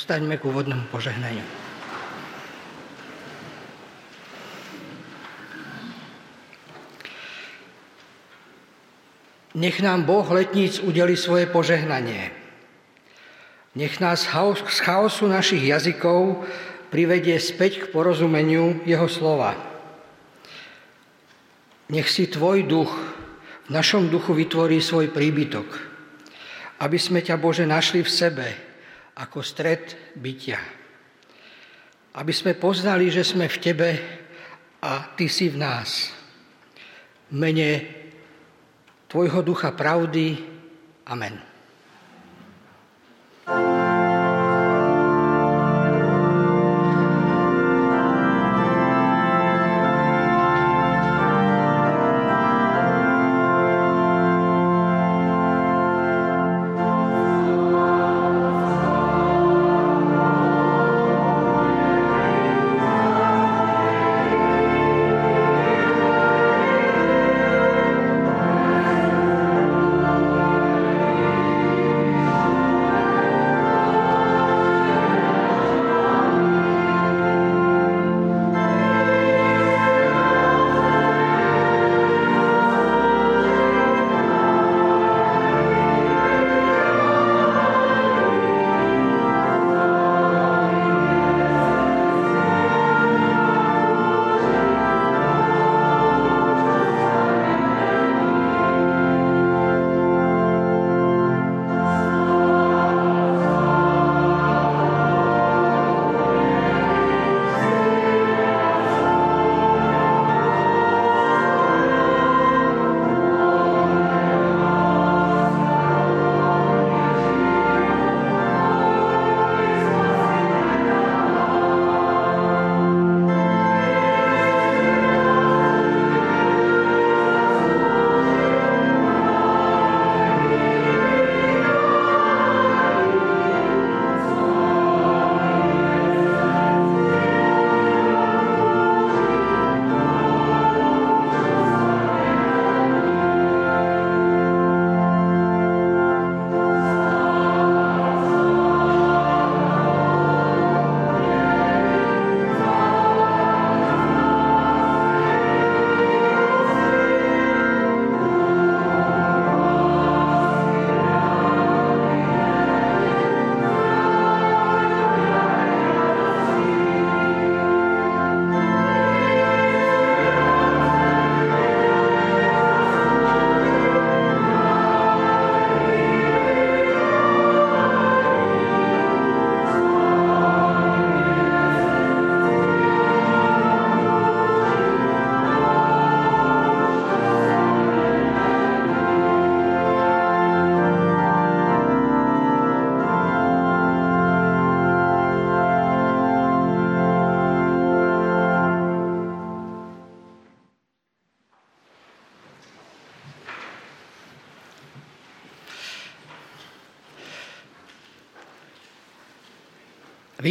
Povstaňme k úvodnému požehnaniu. Nech nám Boh letníc udeli svoje požehnanie. Nech nás z chaosu našich jazykov privedie späť k porozumeniu Jeho slova. Nech si Tvoj duch v našom duchu vytvorí svoj príbytok, aby sme ťa, Bože, našli v sebe ako stred bytia. Aby sme poznali, že sme v Tebe a Ty si v nás. V mene Tvojho ducha pravdy. Amen.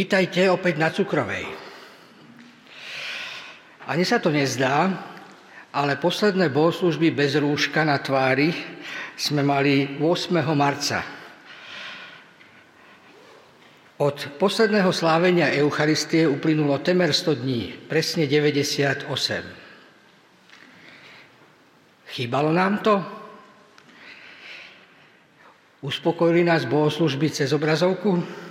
Vítajte opäť na Cukrovej. Ani sa to nezdá, ale posledné bohoslužby bez rúška na tvári sme mali 8. marca. Od posledného slávenia Eucharistie uplynulo temer 100 dní, presne 98. Chýbalo nám to? Uspokojili nás bohoslužby cez obrazovku?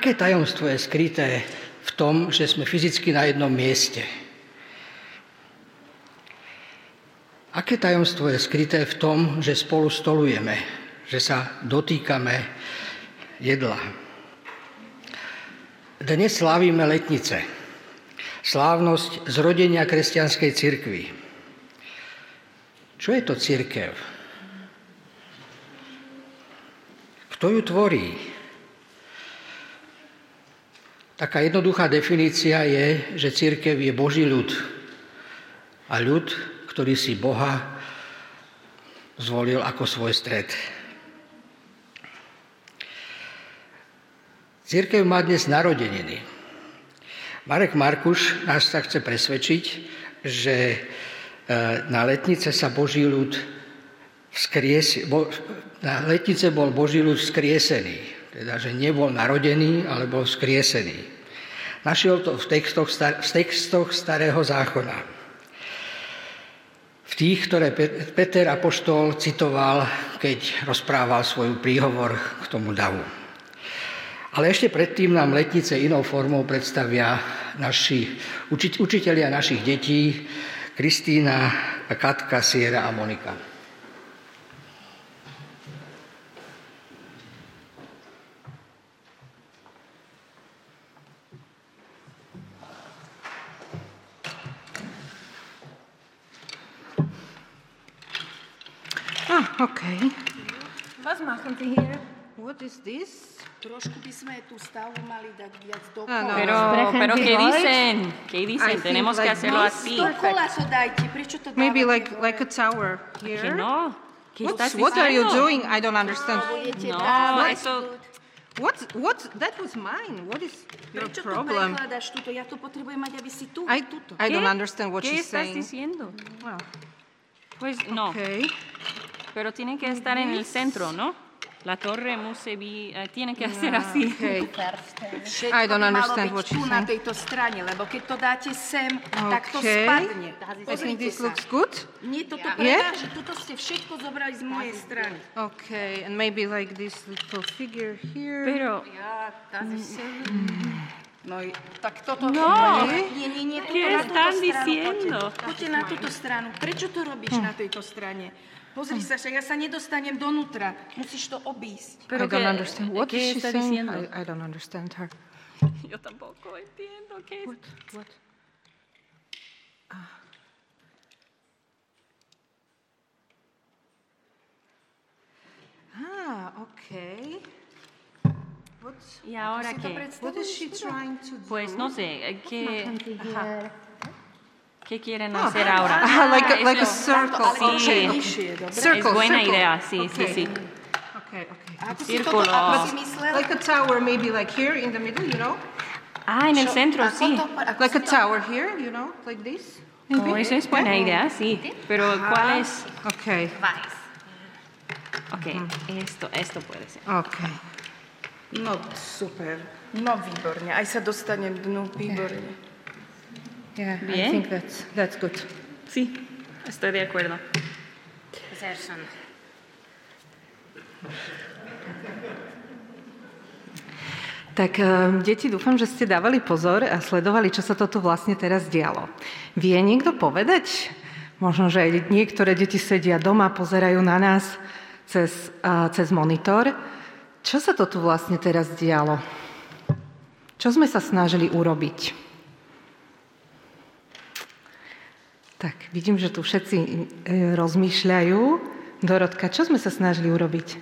Aké tajomstvo je skryté v tom, že sme fyzicky na jednom mieste? Aké tajomstvo je skryté v tom, že spolu stolujeme, že sa dotýkame jedla? Dnes slávime letnice, slávnosť zrodenia kresťanskej cirkvi. Čo je to církev? Kto ju tvorí? Taká jednoduchá definícia je, že církev je Boží ľud. A ľud, ktorý si Boha zvolil ako svoj stred. Církev má dnes narodeniny. Marek Markuš nás sa chce presvedčiť, že e, na letnice sa Boží ľud vzkriesi, bol, na letnice bol Boží ľud vzkriesený. Teda, že nebol narodený, ale bol vzkriesený. Našiel to v textoch, v textoch starého zákona. V tých, ktoré Peter Apoštol citoval, keď rozprával svoj príhovor k tomu davu. Ale ešte predtým nám letnice inou formou predstavia naši učitelia našich detí, Kristýna, Katka, Siera a Monika. Ah, okay. Was machen Sie hier? What is this? Trošku by sme tú stavu mali dať viac do kola. Pero, pero ¿qué dicen? ¿Qué dicen? Tenemos que hacerlo así. Do kola to dajte. Prečo to dávate? Maybe like, like a tower here. Que no. ¿Qué What's, what are you doing? I don't understand. Ah, no, eso... What, what, that was mine. What is your Prečo problem? Prečo to prekladáš tuto? Ja to potrebujem mať, aby si tu. I, tuto. I don't understand what she's saying. ¿Qué estás diciendo? Well, pues no. Okay. Pero tiene que estar en el centro, ¿no? La torre musí uh, tiene que ser así. Okay. I don't understand what she's saying. na tejto strane, lebo keď to dáte sem, okay. tak to spadne. I think this looks good. Nie, toto yeah. predáže, tuto ste všetko zobrali z mojej strany. Okay, and maybe like this little figure here. Pero... Ja, No, tak toto... No, nie, nie, nie, tuto na túto stranu. Poďte na túto stranu. Prečo to robíš hm. na tejto strane? Pozri sa, ja sa nedostanem donútra. Musíš to obísť. Pero I don't understand. What is she saying? I, I don't understand her. Yo tampoco entiendo qué What? What? Ah. Ah, okay. What's, ¿Y ahora qué? What is she trying to do? Pues no sé, ¿qué? Ajá. ¿Qué quieren ah, hacer ahora? Ah, like, a, like a circle. Sí, circle, es buena circle. idea, sí, okay. sí, sí. Okay, okay. Círculo. Like a tower, maybe like here in the middle, you know? Ah, en el centro, sí. Like a tower here, you know, like this. Oh, eso es buena idea, sí. Pero ¿cuál es? Okay. Ok, esto, esto puede ser. Okay. No, super. No. Aj sa dostanem dnu, výborne. Yeah, Bien. I think that's, that's good. Sí, estoy de acuerdo. Tak uh, deti, dúfam, že ste dávali pozor a sledovali, čo sa toto vlastne teraz dialo. Vie niekto povedať? Možno, že aj niektoré deti sedia doma, pozerajú na nás cez, uh, cez monitor. Čo sa to tu vlastne teraz dialo? Čo sme sa snažili urobiť? Tak, vidím, že tu všetci e, rozmýšľajú. Dorotka, čo sme sa snažili urobiť?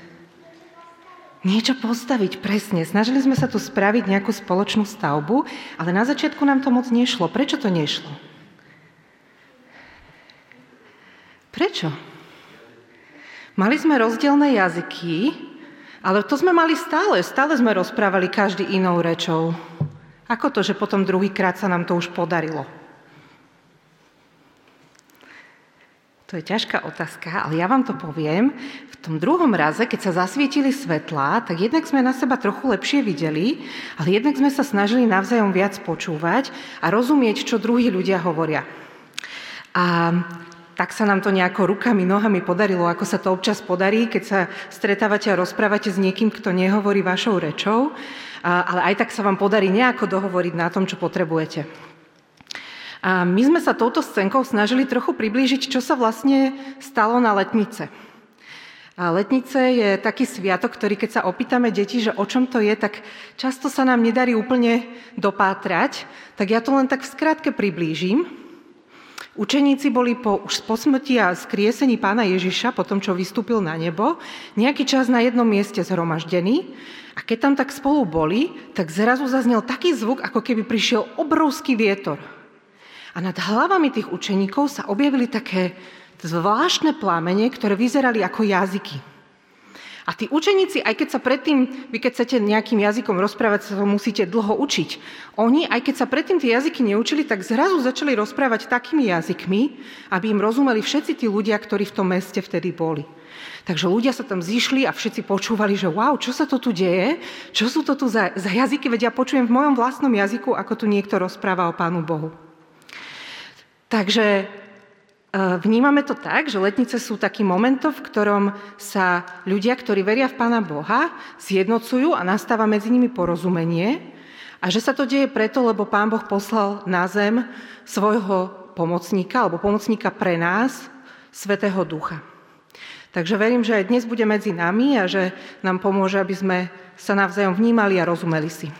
Niečo postaviť, presne. Snažili sme sa tu spraviť nejakú spoločnú stavbu, ale na začiatku nám to moc nešlo. Prečo to nešlo? Prečo? Mali sme rozdielne jazyky, ale to sme mali stále. Stále sme rozprávali každý inou rečou. Ako to, že potom druhýkrát sa nám to už podarilo? To je ťažká otázka, ale ja vám to poviem. V tom druhom raze, keď sa zasvietili svetlá, tak jednak sme na seba trochu lepšie videli, ale jednak sme sa snažili navzájom viac počúvať a rozumieť, čo druhí ľudia hovoria. A tak sa nám to nejako rukami, nohami podarilo, ako sa to občas podarí, keď sa stretávate a rozprávate s niekým, kto nehovorí vašou rečou, ale aj tak sa vám podarí nejako dohovoriť na tom, čo potrebujete. A my sme sa touto scénkou snažili trochu priblížiť, čo sa vlastne stalo na letnice. A letnice je taký sviatok, ktorý keď sa opýtame deti, že o čom to je, tak často sa nám nedarí úplne dopátrať. Tak ja to len tak v skratke priblížim. Učeníci boli po už po smrti a skriesení pána Ježiša, po tom, čo vystúpil na nebo, nejaký čas na jednom mieste zhromaždení. A keď tam tak spolu boli, tak zrazu zaznel taký zvuk, ako keby prišiel obrovský vietor. A nad hlavami tých učeníkov sa objavili také zvláštne plámene, ktoré vyzerali ako jazyky. A tí učeníci, aj keď sa predtým, vy keď chcete nejakým jazykom rozprávať, sa to musíte dlho učiť. Oni, aj keď sa predtým tie jazyky neučili, tak zrazu začali rozprávať takými jazykmi, aby im rozumeli všetci tí ľudia, ktorí v tom meste vtedy boli. Takže ľudia sa tam zišli a všetci počúvali, že wow, čo sa to tu deje? Čo sú to tu za, za jazyky? Veď ja počujem v mojom vlastnom jazyku, ako tu niekto rozpráva o Pánu Bohu. Takže E, vnímame to tak, že letnice sú taký momentom, v ktorom sa ľudia, ktorí veria v Pána Boha, zjednocujú a nastáva medzi nimi porozumenie. A že sa to deje preto, lebo Pán Boh poslal na zem svojho pomocníka, alebo pomocníka pre nás, Svetého Ducha. Takže verím, že aj dnes bude medzi nami a že nám pomôže, aby sme sa navzájom vnímali a rozumeli si.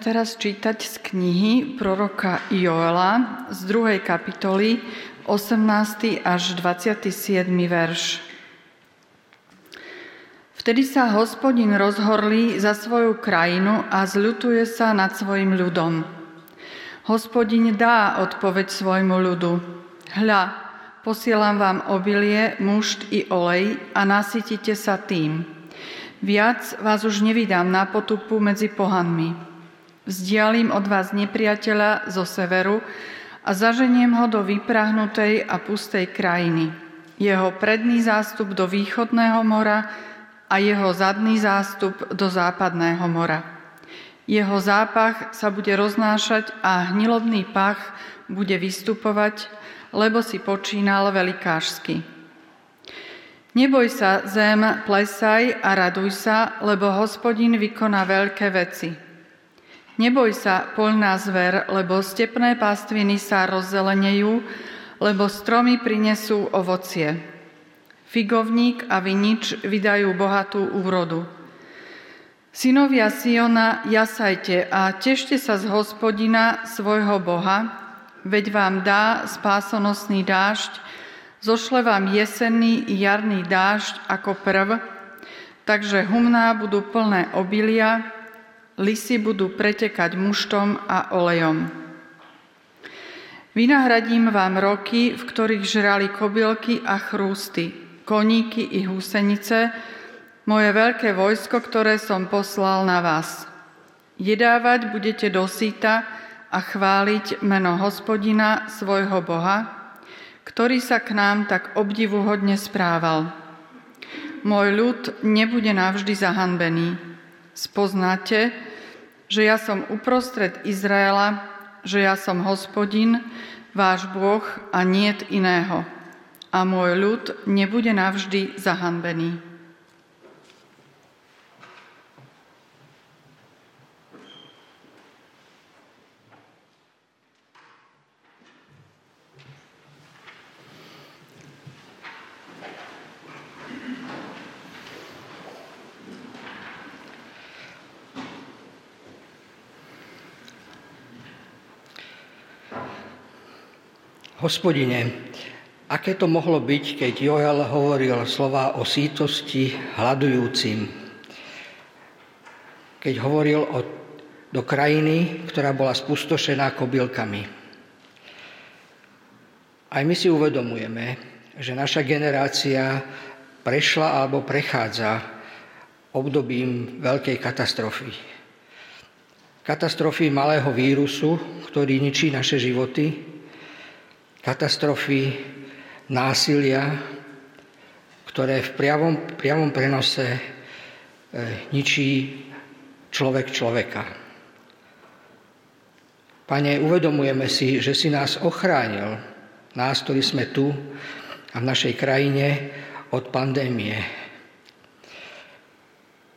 Teraz čítať z knihy proroka Joela z 2. kapitoly 18. až 27. verš. Vtedy sa hospodin rozhorlí za svoju krajinu a zľutuje sa nad svojim ľudom. Hospodin dá odpoveď svojmu ľudu. Hľa, posielam vám obilie, mušt i olej a nasytite sa tým. Viac vás už nevydám na potupu medzi pohanmi. Vzdialím od vás nepriateľa zo severu a zaženiem ho do vyprahnutej a pustej krajiny. Jeho predný zástup do východného mora a jeho zadný zástup do západného mora. Jeho zápach sa bude roznášať a hnilobný pach bude vystupovať, lebo si počínal velikášsky. Neboj sa, zem, plesaj a raduj sa, lebo hospodin vykoná veľké veci – Neboj sa, poľná zver, lebo stepné pastviny sa rozzelenejú, lebo stromy prinesú ovocie. Figovník a vinič vydajú bohatú úrodu. Synovia Siona, jasajte a tešte sa z hospodina svojho Boha, veď vám dá spásonosný dážď, zošle vám jesenný i jarný dážď ako prv, takže humná budú plné obilia, lisy budú pretekať muštom a olejom. Vynahradím vám roky, v ktorých žrali kobylky a chrústy, koníky i húsenice, moje veľké vojsko, ktoré som poslal na vás. Jedávať budete do síta a chváliť meno hospodina, svojho Boha, ktorý sa k nám tak obdivuhodne správal. Môj ľud nebude navždy zahanbený. Spoznáte, že ja som uprostred Izraela, že ja som hospodin, váš Boh a niet iného. A môj ľud nebude navždy zahanbený. Hospodine, aké to mohlo byť, keď Joel hovoril slova o sítosti hľadujúcim? Keď hovoril o, do krajiny, ktorá bola spustošená kobylkami. Aj my si uvedomujeme, že naša generácia prešla alebo prechádza obdobím veľkej katastrofy. Katastrofy malého vírusu, ktorý ničí naše životy, katastrofy, násilia, ktoré v priamom, priamom prenose e, ničí človek človeka. Pane, uvedomujeme si, že si nás ochránil, nás, ktorí sme tu a v našej krajine, od pandémie.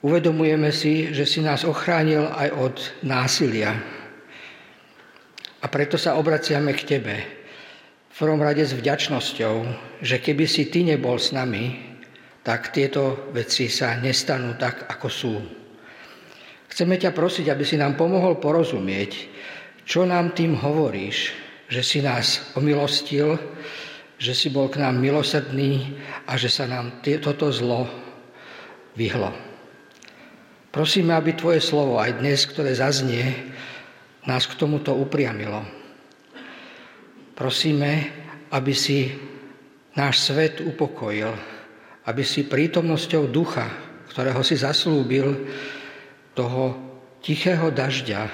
Uvedomujeme si, že si nás ochránil aj od násilia. A preto sa obraciame k Tebe, v prvom rade s vďačnosťou, že keby si ty nebol s nami, tak tieto veci sa nestanú tak, ako sú. Chceme ťa prosiť, aby si nám pomohol porozumieť, čo nám tým hovoríš, že si nás omilostil, že si bol k nám milosrdný a že sa nám toto zlo vyhlo. Prosíme, aby Tvoje slovo aj dnes, ktoré zaznie, nás k tomuto upriamilo Prosíme, aby si náš svet upokojil, aby si prítomnosťou ducha, ktorého si zaslúbil, toho tichého dažďa,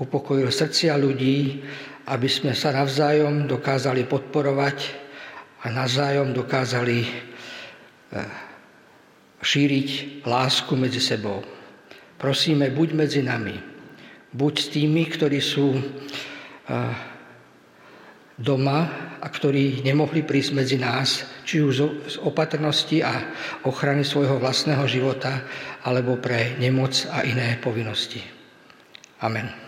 upokojil srdcia ľudí, aby sme sa navzájom dokázali podporovať a navzájom dokázali eh, šíriť lásku medzi sebou. Prosíme, buď medzi nami, buď s tými, ktorí sú eh, doma a ktorí nemohli prísť medzi nás, či už z opatrnosti a ochrany svojho vlastného života, alebo pre nemoc a iné povinnosti. Amen.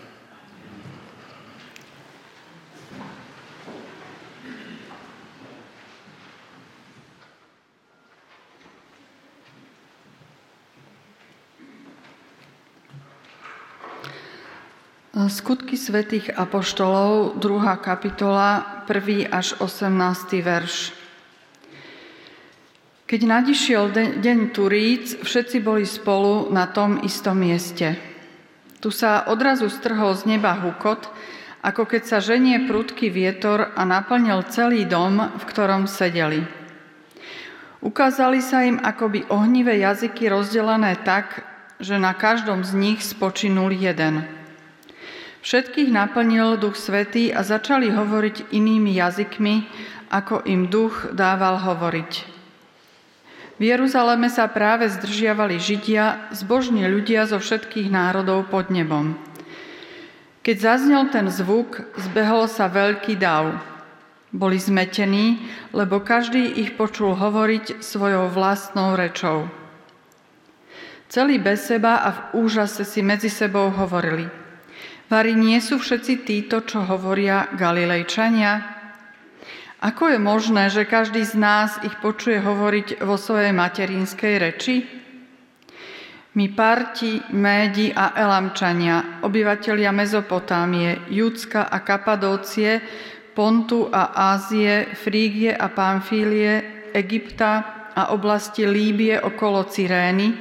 Skutky svätých apoštolov, 2. kapitola, 1. až 18. verš. Keď nadišiel deň Turíc, všetci boli spolu na tom istom mieste. Tu sa odrazu strhol z neba hukot, ako keď sa ženie prudký vietor a naplnil celý dom, v ktorom sedeli. Ukázali sa im akoby ohnivé jazyky rozdelené tak, že na každom z nich spočinul jeden – Všetkých naplnil Duch Svetý a začali hovoriť inými jazykmi, ako im Duch dával hovoriť. V Jeruzaleme sa práve zdržiavali Židia, zbožní ľudia zo všetkých národov pod nebom. Keď zaznel ten zvuk, zbehol sa veľký dav. Boli zmetení, lebo každý ich počul hovoriť svojou vlastnou rečou. Celý bez seba a v úžase si medzi sebou hovorili – Vari nie sú všetci títo, čo hovoria Galilejčania? Ako je možné, že každý z nás ich počuje hovoriť vo svojej materinskej reči? My Parti, Médi a Elamčania, obyvatelia Mezopotámie, Judska a Kapadócie, Pontu a Ázie, Frígie a Pamfílie, Egypta a oblasti Líbie okolo Cyrény,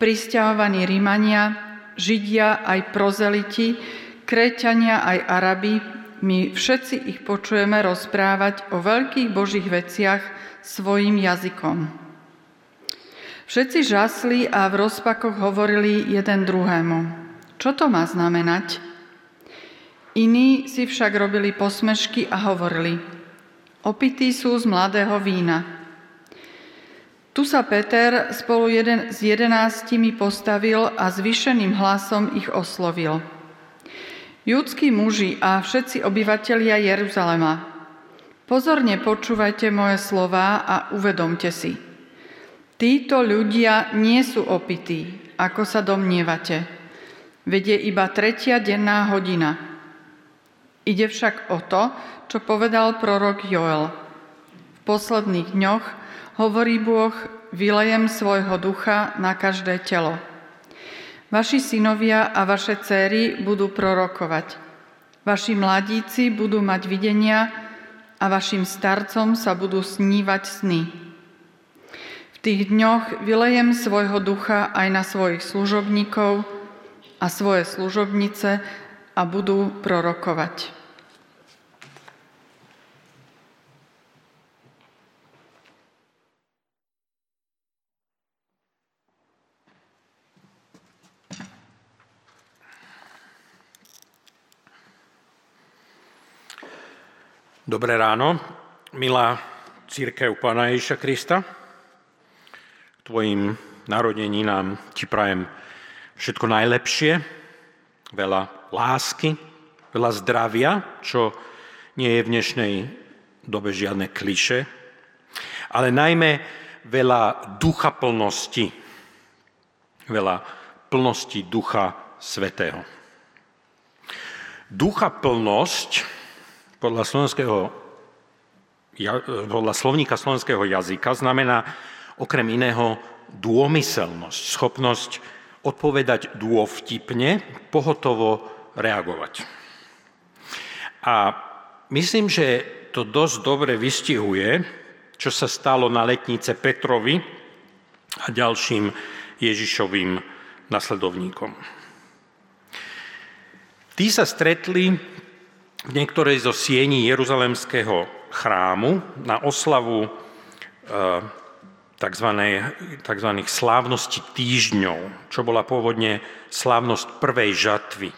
pristahovaní Rímania, Židia aj prozeliti, Kreťania aj Arabi, my všetci ich počujeme rozprávať o veľkých božích veciach svojim jazykom. Všetci žasli a v rozpakoch hovorili jeden druhému. Čo to má znamenať? Iní si však robili posmešky a hovorili, Opití sú z mladého vína. Tu sa Peter spolu jeden, s jedenáctimi postavil a zvyšeným hlasom ich oslovil. Judskí muži a všetci obyvatelia Jeruzalema, pozorne počúvajte moje slova a uvedomte si. Títo ľudia nie sú opití, ako sa domnievate. Vedie iba tretia denná hodina. Ide však o to, čo povedal prorok Joel. V posledných dňoch, hovorí Boh, vylejem svojho ducha na každé telo. Vaši synovia a vaše céry budú prorokovať. Vaši mladíci budú mať videnia a vašim starcom sa budú snívať sny. V tých dňoch vylejem svojho ducha aj na svojich služobníkov a svoje služobnice a budú prorokovať. Dobré ráno, milá církev Pána Ježiša Krista. K tvojim narodeninám ti prajem všetko najlepšie, veľa lásky, veľa zdravia, čo nie je v dnešnej dobe žiadne kliše, ale najmä veľa ducha plnosti, veľa plnosti ducha svetého. Ducha plnosť podľa, slovenského, podľa slovníka slovenského jazyka znamená okrem iného dômyselnosť, schopnosť odpovedať dôvtipne, pohotovo reagovať. A myslím, že to dosť dobre vystihuje, čo sa stalo na letnice Petrovi a ďalším Ježišovým nasledovníkom. Tí sa stretli v niektorej zo siení Jeruzalemského chrámu na oslavu tzv. tzv. slávnosti týždňov, čo bola pôvodne slávnosť prvej žatvy.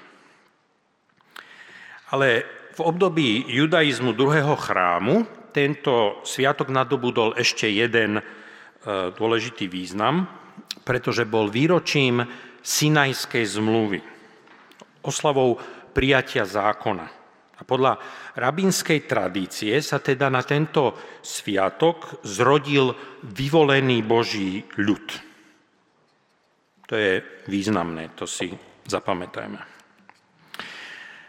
Ale v období judaizmu druhého chrámu tento sviatok nadobudol ešte jeden e, dôležitý význam, pretože bol výročím Sinajskej zmluvy, oslavou prijatia zákona. A podľa rabínskej tradície sa teda na tento sviatok zrodil vyvolený Boží ľud. To je významné, to si zapamätajme.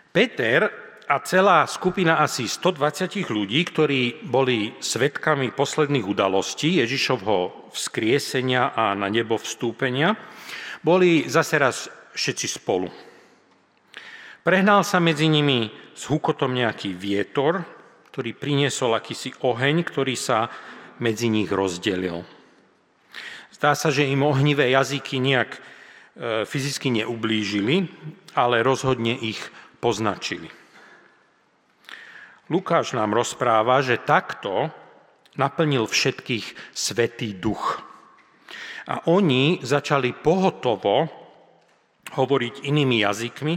Peter a celá skupina asi 120 ľudí, ktorí boli svetkami posledných udalostí Ježišovho vzkriesenia a na nebo vstúpenia, boli zase raz všetci spolu. Prehnal sa medzi nimi s hukotom nejaký vietor, ktorý priniesol akýsi oheň, ktorý sa medzi nich rozdelil. Zdá sa, že im ohnivé jazyky nejak e, fyzicky neublížili, ale rozhodne ich poznačili. Lukáš nám rozpráva, že takto naplnil všetkých Svetý duch. A oni začali pohotovo hovoriť inými jazykmi,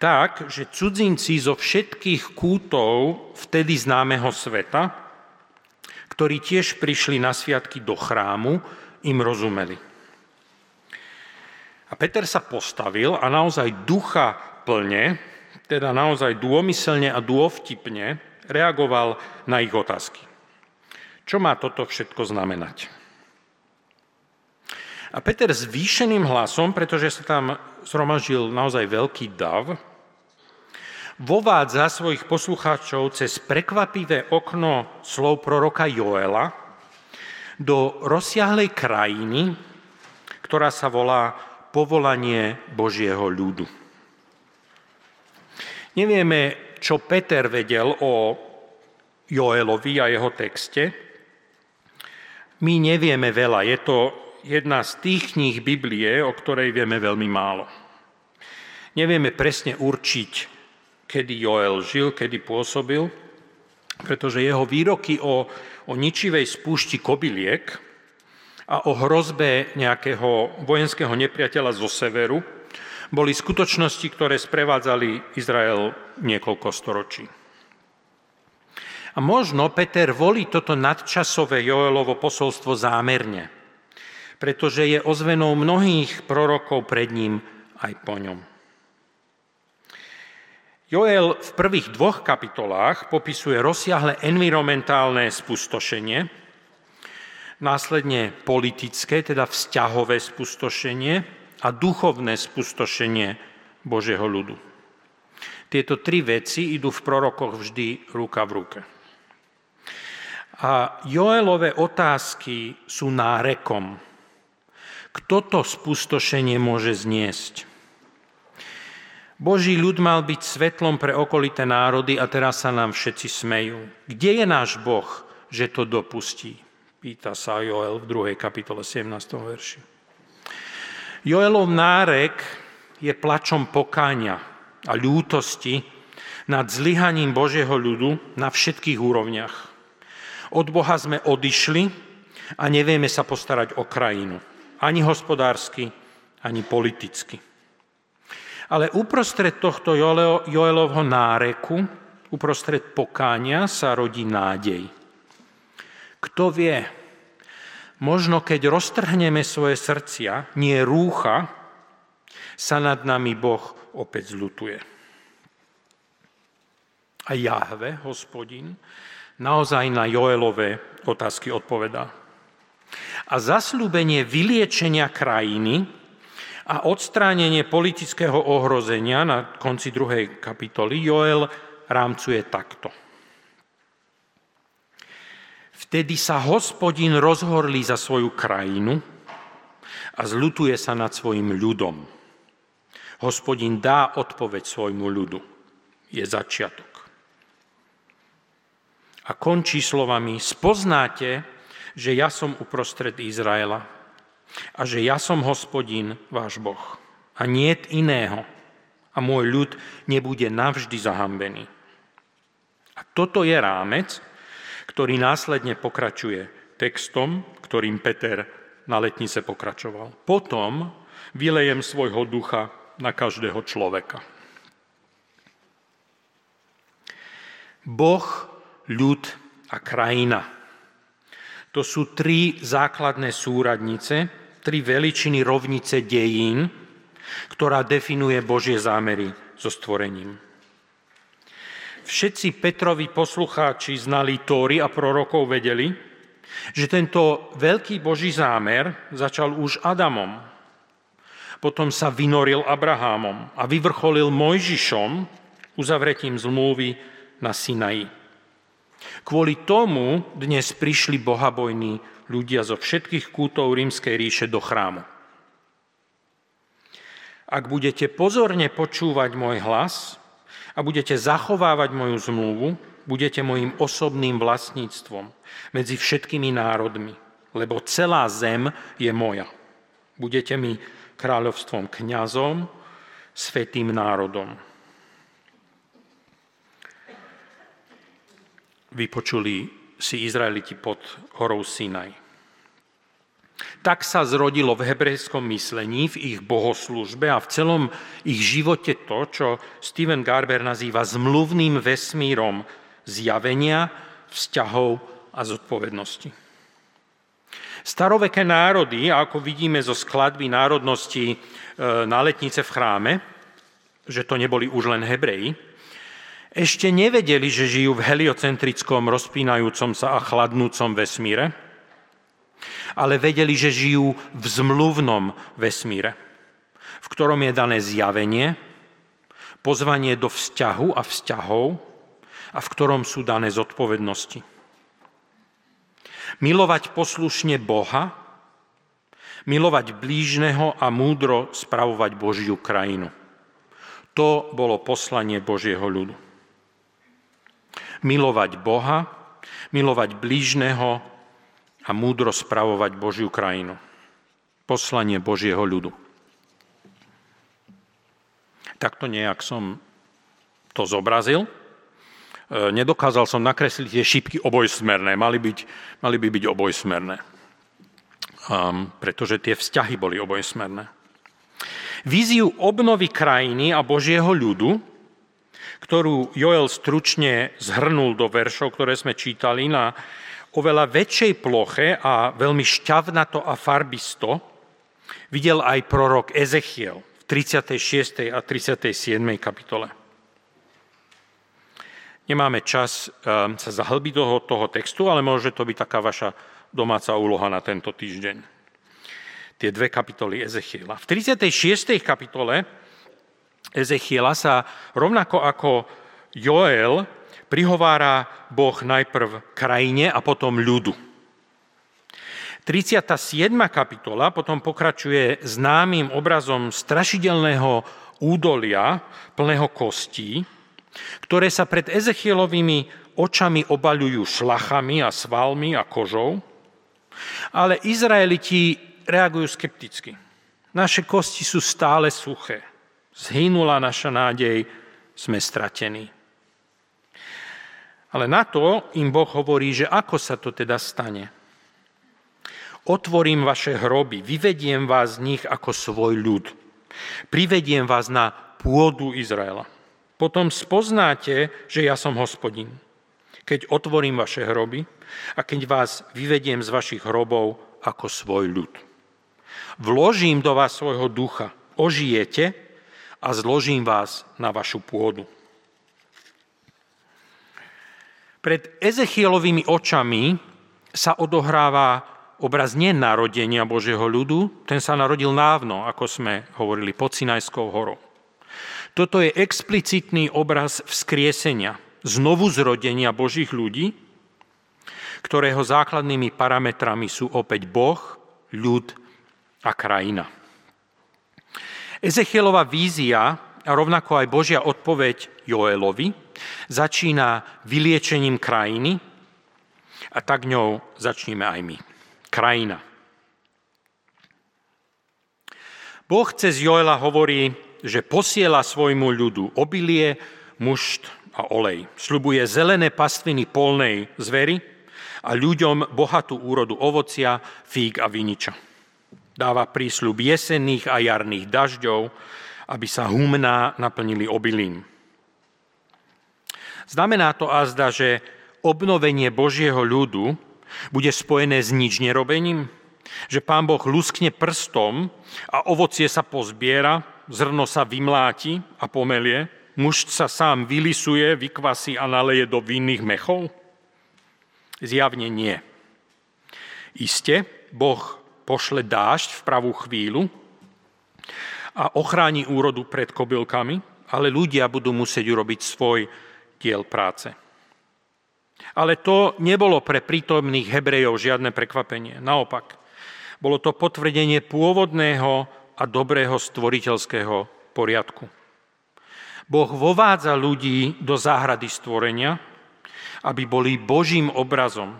tak, že cudzinci zo všetkých kútov vtedy známeho sveta, ktorí tiež prišli na sviatky do chrámu, im rozumeli. A Peter sa postavil a naozaj ducha plne, teda naozaj dômyselne a dôvtipne reagoval na ich otázky. Čo má toto všetko znamenať? A Peter zvýšeným hlasom, pretože sa tam zhromažil naozaj veľký dav, vovádza svojich poslucháčov cez prekvapivé okno slov proroka Joela do rozsiahlej krajiny, ktorá sa volá povolanie Božieho ľudu. Nevieme, čo Peter vedel o Joelovi a jeho texte. My nevieme veľa. Je to jedna z tých kníh Biblie, o ktorej vieme veľmi málo. Nevieme presne určiť, kedy Joel žil, kedy pôsobil, pretože jeho výroky o, o ničivej spúšti kobyliek a o hrozbe nejakého vojenského nepriateľa zo severu boli skutočnosti, ktoré sprevádzali Izrael niekoľko storočí. A možno Peter volí toto nadčasové Joelovo posolstvo zámerne, pretože je ozvenou mnohých prorokov pred ním aj po ňom. Joel v prvých dvoch kapitolách popisuje rozsiahle environmentálne spustošenie, následne politické, teda vzťahové spustošenie a duchovné spustošenie Božieho ľudu. Tieto tri veci idú v prorokoch vždy ruka v ruke. A Joelové otázky sú nárekom. Kto to spustošenie môže zniesť? Boží ľud mal byť svetlom pre okolité národy a teraz sa nám všetci smejú. Kde je náš Boh, že to dopustí? Pýta sa Joel v 2. kapitole 17. verši. Joelov nárek je plačom pokáňa a ľútosti nad zlyhaním Božieho ľudu na všetkých úrovniach. Od Boha sme odišli a nevieme sa postarať o krajinu. Ani hospodársky, ani politicky. Ale uprostred tohto Joelovho náreku, uprostred pokánia sa rodí nádej. Kto vie, možno keď roztrhneme svoje srdcia, nie rúcha, sa nad nami Boh opäť zlutuje. A Jahve, hospodin, naozaj na Joelové otázky odpovedá. A zaslúbenie vyliečenia krajiny a odstránenie politického ohrozenia na konci druhej kapitoly Joel rámcuje takto. Vtedy sa hospodin rozhorlí za svoju krajinu a zlutuje sa nad svojim ľudom. Hospodin dá odpoveď svojmu ľudu. Je začiatok a končí slovami Spoznáte, že ja som uprostred Izraela a že ja som hospodín, váš Boh. A nie iného. A môj ľud nebude navždy zahambený. A toto je rámec, ktorý následne pokračuje textom, ktorým Peter na letnice pokračoval. Potom vylejem svojho ducha na každého človeka. Boh ľud a krajina. To sú tri základné súradnice, tri veličiny rovnice dejín, ktorá definuje Božie zámery so stvorením. Všetci Petrovi poslucháči znali Tóry a prorokov vedeli, že tento veľký Boží zámer začal už Adamom. Potom sa vynoril Abrahámom a vyvrcholil Mojžišom uzavretím zmluvy na Sinaji. Kvôli tomu dnes prišli bohabojní ľudia zo všetkých kútov rímskej ríše do chrámu. Ak budete pozorne počúvať môj hlas a budete zachovávať moju zmluvu, budete mojim osobným vlastníctvom medzi všetkými národmi, lebo celá zem je moja. Budete mi kráľovstvom kňazom, svetým národom. vypočuli si Izraeliti pod horou Sinaj. Tak sa zrodilo v hebrejskom myslení, v ich bohoslužbe a v celom ich živote to, čo Steven Garber nazýva zmluvným vesmírom zjavenia, vzťahov a zodpovednosti. Staroveké národy, ako vidíme zo skladby národnosti e, na letnice v chráme, že to neboli už len Hebreji, ešte nevedeli, že žijú v heliocentrickom, rozpínajúcom sa a chladnúcom vesmíre, ale vedeli, že žijú v zmluvnom vesmíre, v ktorom je dané zjavenie, pozvanie do vzťahu a vzťahov a v ktorom sú dané zodpovednosti. Milovať poslušne Boha, milovať blížneho a múdro spravovať Božiu krajinu. To bolo poslanie Božieho ľudu milovať Boha, milovať blížneho a múdro spravovať Božiu krajinu. Poslanie Božieho ľudu. Takto nejak som to zobrazil. E, nedokázal som nakresliť tie šípky obojsmerné. Mali, byť, mali by byť obojsmerné. Um, pretože tie vzťahy boli obojsmerné. Víziu obnovy krajiny a Božieho ľudu ktorú Joel stručne zhrnul do veršov, ktoré sme čítali, na oveľa väčšej ploche a veľmi šťavnato a farbisto videl aj prorok Ezechiel v 36. a 37. kapitole. Nemáme čas ehm, sa zahlbiť do toho textu, ale môže to byť taká vaša domáca úloha na tento týždeň. Tie dve kapitoly Ezechiela. V 36. kapitole Ezechiela sa rovnako ako Joel prihovára Boh najprv krajine a potom ľudu. 37. kapitola potom pokračuje známym obrazom strašidelného údolia plného kostí, ktoré sa pred Ezechielovými očami obaľujú šlachami a svalmi a kožou, ale Izraeliti reagujú skepticky. Naše kosti sú stále suché. Zhynula naša nádej, sme stratení. Ale na to im Boh hovorí, že ako sa to teda stane. Otvorím vaše hroby, vyvediem vás z nich ako svoj ľud. Privediem vás na pôdu Izraela. Potom spoznáte, že ja som hospodin. Keď otvorím vaše hroby a keď vás vyvediem z vašich hrobov ako svoj ľud. Vložím do vás svojho ducha, ožijete a zložím vás na vašu pôdu. Pred Ezechielovými očami sa odohráva obraz nenarodenia Božieho ľudu, ten sa narodil návno, ako sme hovorili, pod Sinajskou horou. Toto je explicitný obraz vzkriesenia, znovu zrodenia Božích ľudí, ktorého základnými parametrami sú opäť Boh, ľud a krajina. Ezechielová vízia a rovnako aj Božia odpoveď Joelovi začína vyliečením krajiny a tak ňou začneme aj my. Krajina. Boh cez Joela hovorí, že posiela svojmu ľudu obilie, mušt a olej. Sľubuje zelené pastviny polnej zvery a ľuďom bohatú úrodu ovocia, fíg a viniča. Dáva prísľub jesenných a jarných dažďov, aby sa humná naplnili obilím. Znamená to azda, že obnovenie Božieho ľudu bude spojené s nič nerobením? Že pán Boh luskne prstom a ovocie sa pozbiera, zrno sa vymláti a pomelie, muž sa sám vylisuje, vykvasí a naleje do vinných mechov? Zjavne nie. Iste, Boh pošle dážď v pravú chvíľu a ochráni úrodu pred kobylkami, ale ľudia budú musieť urobiť svoj diel práce. Ale to nebolo pre prítomných Hebrejov žiadne prekvapenie. Naopak, bolo to potvrdenie pôvodného a dobrého stvoriteľského poriadku. Boh vovádza ľudí do záhrady stvorenia, aby boli Božím obrazom,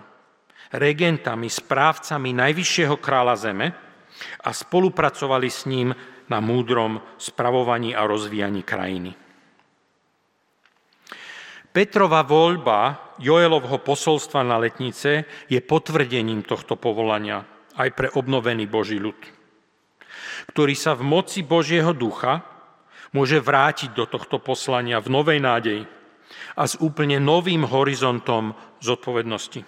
regentami, správcami najvyššieho kráľa zeme a spolupracovali s ním na múdrom spravovaní a rozvíjaní krajiny. Petrova voľba Joelovho posolstva na letnice je potvrdením tohto povolania aj pre obnovený Boží ľud ktorý sa v moci Božieho ducha môže vrátiť do tohto poslania v novej nádeji a s úplne novým horizontom zodpovednosti,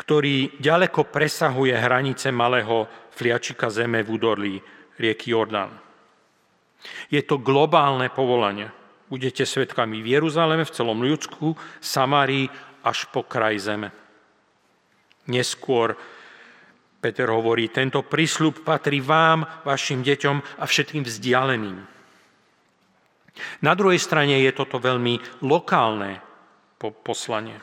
ktorý ďaleko presahuje hranice malého fliačika zeme v údorlí rieky Jordán. Je to globálne povolanie. Budete svetkami v Jeruzaleme, v celom ľudsku, Samárii až po kraj zeme. Neskôr Peter hovorí, tento prísľub patrí vám, vašim deťom a všetkým vzdialeným. Na druhej strane je toto veľmi lokálne poslanie.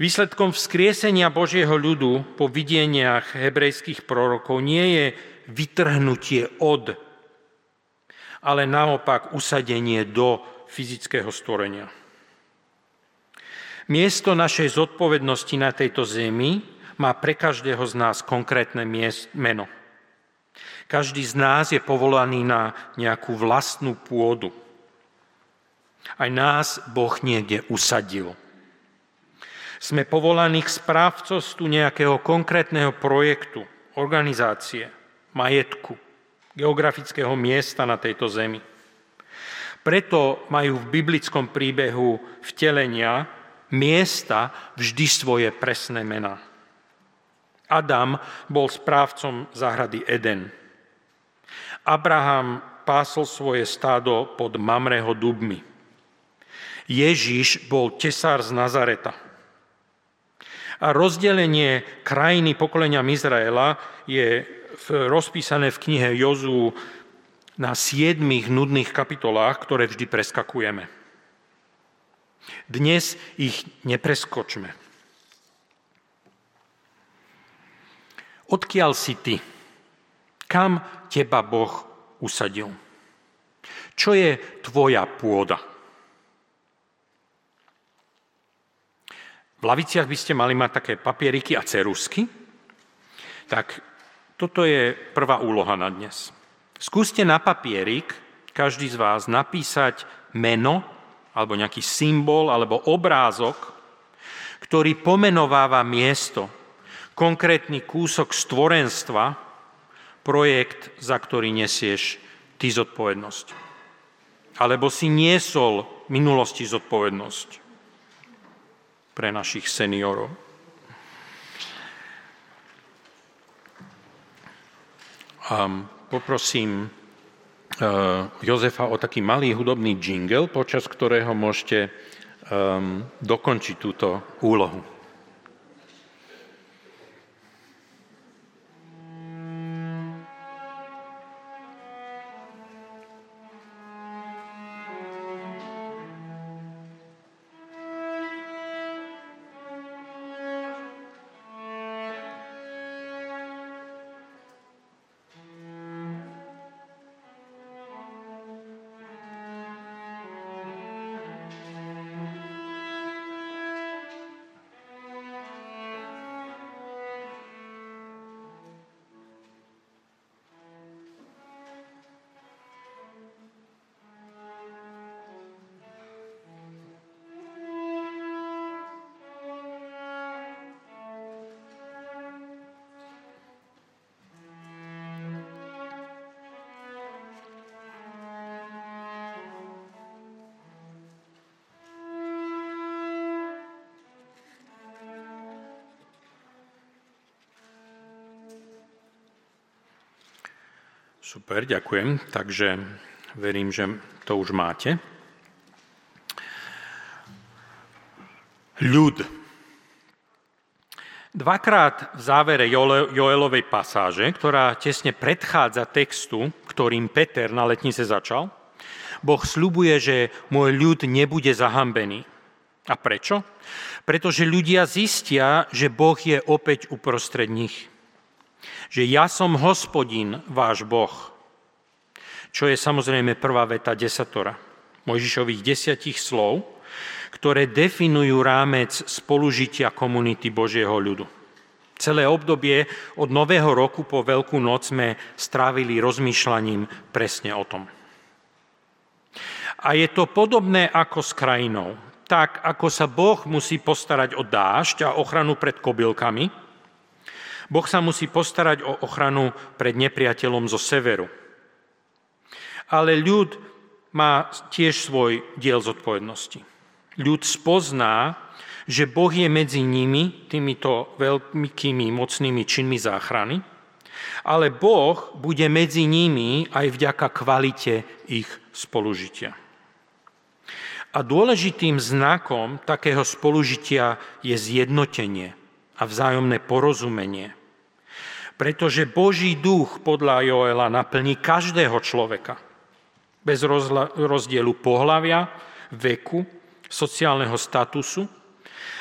Výsledkom vzkriesenia Božieho ľudu po videniach hebrejských prorokov nie je vytrhnutie od, ale naopak usadenie do fyzického stvorenia. Miesto našej zodpovednosti na tejto zemi má pre každého z nás konkrétne meno. Každý z nás je povolaný na nejakú vlastnú pôdu. Aj nás Boh niekde usadil. Sme povolaní k správcovstvu nejakého konkrétneho projektu, organizácie, majetku, geografického miesta na tejto zemi. Preto majú v biblickom príbehu vtelenia miesta vždy svoje presné mená. Adam bol správcom záhrady Eden. Abraham pásol svoje stádo pod Mamreho dubmi. Ježiš bol tesár z Nazareta. A rozdelenie krajiny pokolenia Izraela je rozpísané v knihe Jozu na siedmých nudných kapitolách, ktoré vždy preskakujeme. Dnes ich nepreskočme. Odkiaľ si ty? Kam teba Boh usadil? Čo je tvoja pôda? V laviciach by ste mali mať také papieriky a cerusky. Tak toto je prvá úloha na dnes. Skúste na papierik, každý z vás, napísať meno, alebo nejaký symbol, alebo obrázok, ktorý pomenováva miesto, konkrétny kúsok stvorenstva, projekt, za ktorý nesieš ty zodpovednosť. Alebo si niesol minulosti zodpovednosť pre našich seniorov. Um, poprosím eh, Jozefa o taký malý hudobný jingle, počas ktorého môžete um, dokončiť túto úlohu. Super, ďakujem. Takže verím, že to už máte. Ľud. Dvakrát v závere Joelovej pasáže, ktorá tesne predchádza textu, ktorým Peter na letnice začal, Boh slubuje, že môj ľud nebude zahambený. A prečo? Pretože ľudia zistia, že Boh je opäť uprostred nich že ja som hospodin, váš Boh. Čo je samozrejme prvá veta desatora. Mojžišových desiatich slov, ktoré definujú rámec spolužitia komunity Božieho ľudu. Celé obdobie od Nového roku po Veľkú noc sme strávili rozmýšľaním presne o tom. A je to podobné ako s krajinou. Tak, ako sa Boh musí postarať o dážď a ochranu pred kobylkami, Boh sa musí postarať o ochranu pred nepriateľom zo severu. Ale ľud má tiež svoj diel zodpovednosti. Ľud spozná, že Boh je medzi nimi, týmito veľkými mocnými činmi záchrany, ale Boh bude medzi nimi aj vďaka kvalite ich spolužitia. A dôležitým znakom takého spolužitia je zjednotenie a vzájomné porozumenie pretože Boží duch podľa Joela naplní každého človeka. Bez rozdielu pohlavia, veku, sociálneho statusu.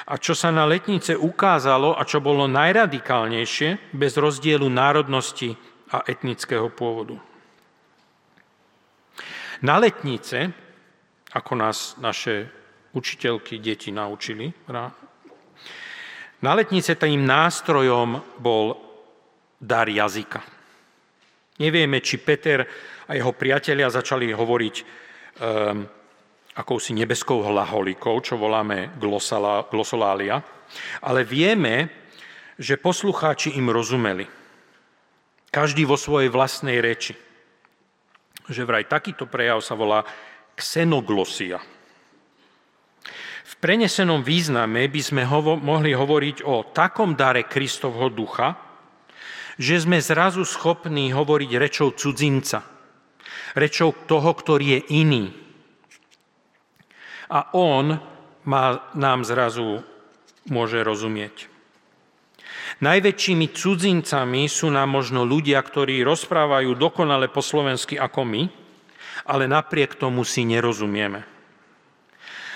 A čo sa na letnice ukázalo a čo bolo najradikálnejšie, bez rozdielu národnosti a etnického pôvodu. Na letnice, ako nás naše učiteľky, deti naučili, na letnice tým nástrojom bol dar jazyka. Nevieme, či Peter a jeho priatelia začali hovoriť um, akousi nebeskou hlaholikou, čo voláme glosolália, ale vieme, že poslucháči im rozumeli. Každý vo svojej vlastnej reči. Že vraj takýto prejav sa volá xenoglosia. V prenesenom význame by sme hovo- mohli hovoriť o takom dare Kristovho ducha, že sme zrazu schopní hovoriť rečou cudzinca, rečou toho, ktorý je iný. A on má, nám zrazu môže rozumieť. Najväčšími cudzincami sú nám možno ľudia, ktorí rozprávajú dokonale po slovensky ako my, ale napriek tomu si nerozumieme.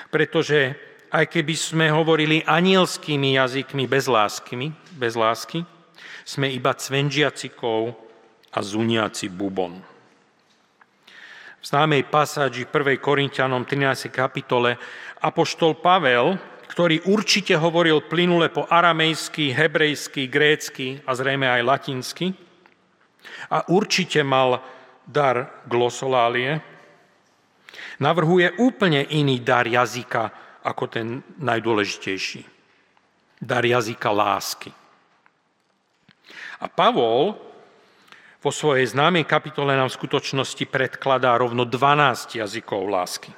Pretože aj keby sme hovorili anielskými jazykmi bez lásky, bez lásky sme iba cvenžiacikov a zuniaci bubon. V známej pasáži 1. Korintianom 13. kapitole Apoštol Pavel ktorý určite hovoril plynule po aramejsky, hebrejsky, grécky a zrejme aj latinsky. A určite mal dar glosolálie. Navrhuje úplne iný dar jazyka ako ten najdôležitejší. Dar jazyka lásky. A Pavol vo svojej známej kapitole nám v skutočnosti predkladá rovno 12 jazykov lásky.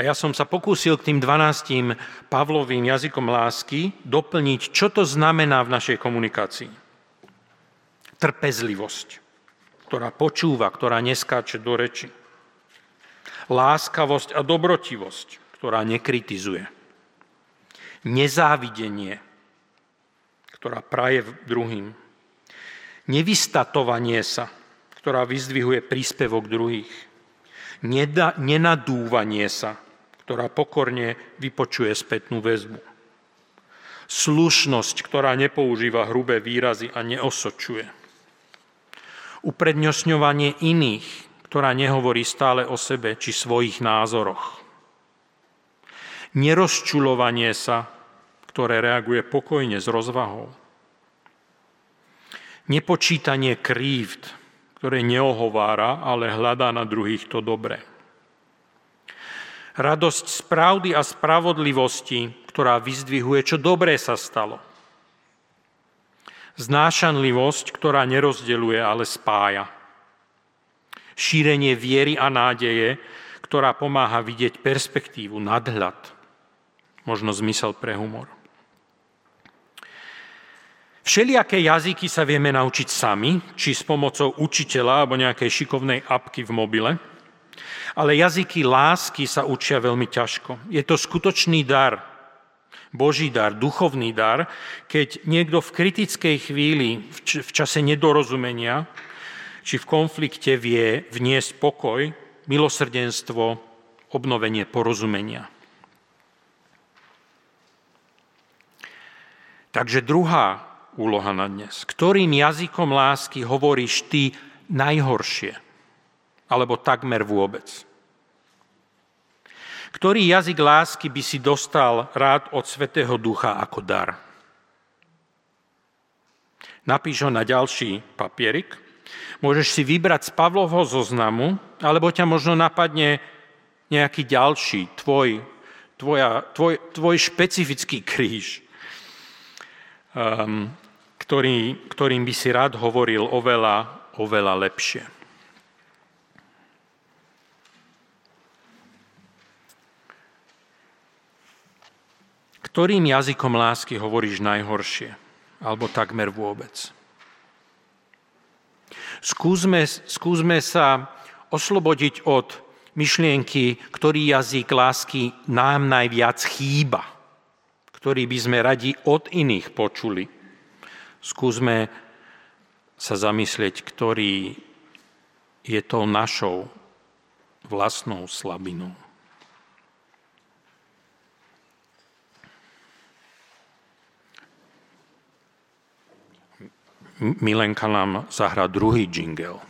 A ja som sa pokúsil k tým 12 Pavlovým jazykom lásky doplniť, čo to znamená v našej komunikácii. Trpezlivosť, ktorá počúva, ktorá neskáče do reči. Láskavosť a dobrotivosť, ktorá nekritizuje. Nezávidenie, ktorá praje druhým. Nevystatovanie sa, ktorá vyzdvihuje príspevok druhých nenadúvanie sa, ktorá pokorne vypočuje spätnú väzbu. Slušnosť, ktorá nepoužíva hrubé výrazy a neosočuje. Uprednostňovanie iných, ktorá nehovorí stále o sebe či svojich názoroch. Nerozčulovanie sa, ktoré reaguje pokojne s rozvahou. Nepočítanie krívd, ktoré neohovára, ale hľadá na druhých to dobré. Radosť z pravdy a spravodlivosti, ktorá vyzdvihuje, čo dobré sa stalo. Znášanlivosť, ktorá nerozdeluje, ale spája. Šírenie viery a nádeje, ktorá pomáha vidieť perspektívu, nadhľad, možno zmysel pre humor. Všelijaké jazyky sa vieme naučiť sami, či s pomocou učiteľa alebo nejakej šikovnej apky v mobile, ale jazyky lásky sa učia veľmi ťažko. Je to skutočný dar, Boží dar, duchovný dar, keď niekto v kritickej chvíli, v čase nedorozumenia, či v konflikte vie vniesť pokoj, milosrdenstvo, obnovenie porozumenia. Takže druhá úloha na dnes. Ktorým jazykom lásky hovoríš ty najhoršie? Alebo takmer vôbec? Ktorý jazyk lásky by si dostal rád od Svetého Ducha ako dar? Napíš ho na ďalší papierik. Môžeš si vybrať z Pavlovho zoznamu, alebo ťa možno napadne nejaký ďalší, tvoj, tvoja, tvoj, tvoj špecifický kríž. Um, ktorý, ktorým by si rád hovoril oveľa, oveľa lepšie. Ktorým jazykom lásky hovoríš najhoršie? Alebo takmer vôbec? Skúsme, skúsme sa oslobodiť od myšlienky, ktorý jazyk lásky nám najviac chýba, ktorý by sme radi od iných počuli Skúsme sa zamyslieť, ktorý je to našou vlastnou slabinou. Milenka nám zahrá druhý jingle.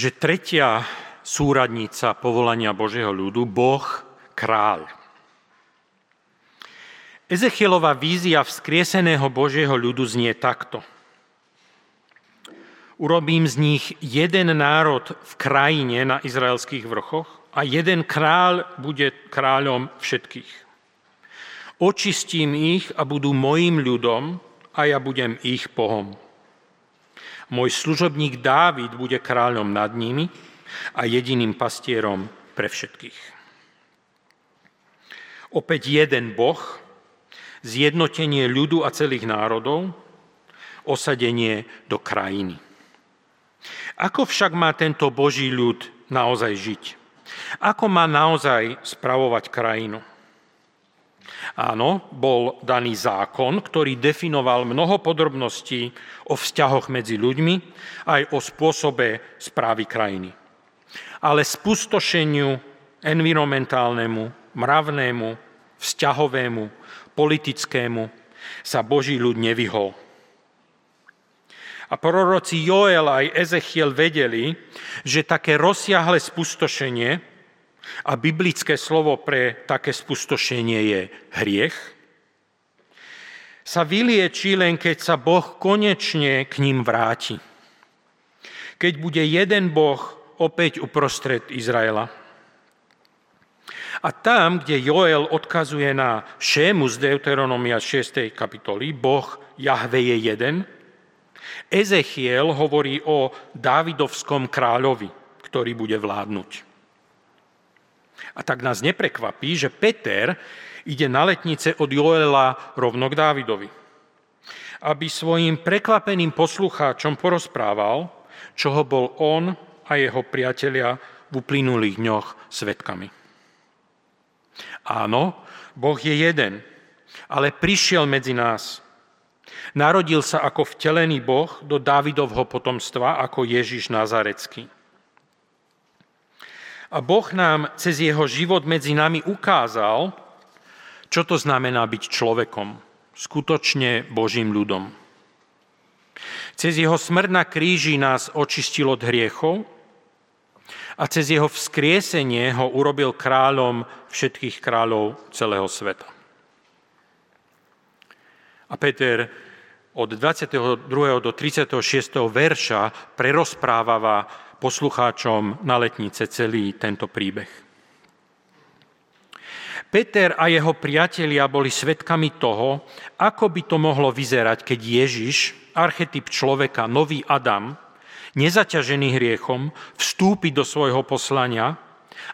Takže tretia súradnica povolania Božieho ľudu, Boh, kráľ. Ezechielová vízia vzkrieseného Božieho ľudu znie takto. Urobím z nich jeden národ v krajine na izraelských vrchoch a jeden kráľ bude kráľom všetkých. Očistím ich a budú mojim ľudom a ja budem ich Bohom. Môj služobník Dávid bude kráľom nad nimi a jediným pastierom pre všetkých. Opäť jeden Boh, zjednotenie ľudu a celých národov, osadenie do krajiny. Ako však má tento Boží ľud naozaj žiť? Ako má naozaj spravovať krajinu? Áno, bol daný zákon, ktorý definoval mnoho podrobností o vzťahoch medzi ľuďmi aj o spôsobe správy krajiny. Ale spustošeniu environmentálnemu, mravnému, vzťahovému, politickému sa Boží ľud nevyhol. A proroci Joel aj Ezechiel vedeli, že také rozsiahle spustošenie a biblické slovo pre také spustošenie je hriech, sa vylieči len keď sa Boh konečne k ním vráti. Keď bude jeden Boh opäť uprostred Izraela. A tam, kde Joel odkazuje na Šému z Deuteronomia 6. kapitoly, Boh Jahve je jeden, Ezechiel hovorí o Dávidovskom kráľovi, ktorý bude vládnuť. A tak nás neprekvapí, že Peter ide na letnice od Joela rovno k Dávidovi. Aby svojim prekvapeným poslucháčom porozprával, čoho bol on a jeho priatelia v uplynulých dňoch svetkami. Áno, Boh je jeden, ale prišiel medzi nás. Narodil sa ako vtelený Boh do Dávidovho potomstva, ako Ježiš Nazarecký. A Boh nám cez jeho život medzi nami ukázal, čo to znamená byť človekom, skutočne Božím ľudom. Cez jeho smrť na kríži nás očistil od hriechov a cez jeho vzkriesenie ho urobil kráľom všetkých kráľov celého sveta. A Peter od 22. do 36. verša prerozpráva poslucháčom na letnice celý tento príbeh. Peter a jeho priatelia boli svetkami toho, ako by to mohlo vyzerať, keď Ježiš, archetyp človeka, nový Adam, nezaťažený hriechom, vstúpi do svojho poslania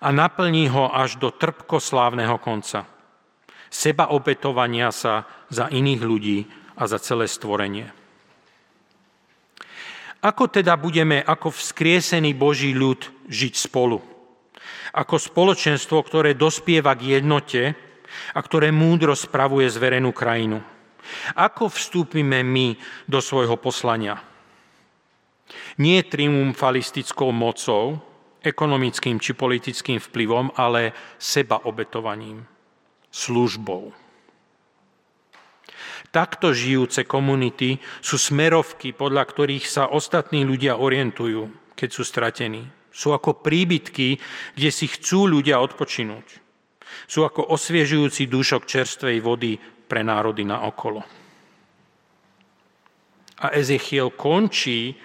a naplní ho až do trpkoslávneho konca. Seba obetovania sa za iných ľudí a za celé stvorenie. Ako teda budeme ako vzkriesený Boží ľud žiť spolu? Ako spoločenstvo, ktoré dospieva k jednote a ktoré múdro spravuje zverenú krajinu. Ako vstúpime my do svojho poslania? Nie triumfalistickou mocou, ekonomickým či politickým vplyvom, ale seba obetovaním, službou. Takto žijúce komunity sú smerovky, podľa ktorých sa ostatní ľudia orientujú, keď sú stratení. Sú ako príbytky, kde si chcú ľudia odpočinúť. Sú ako osviežujúci dušok čerstvej vody pre národy na okolo. A Ezechiel končí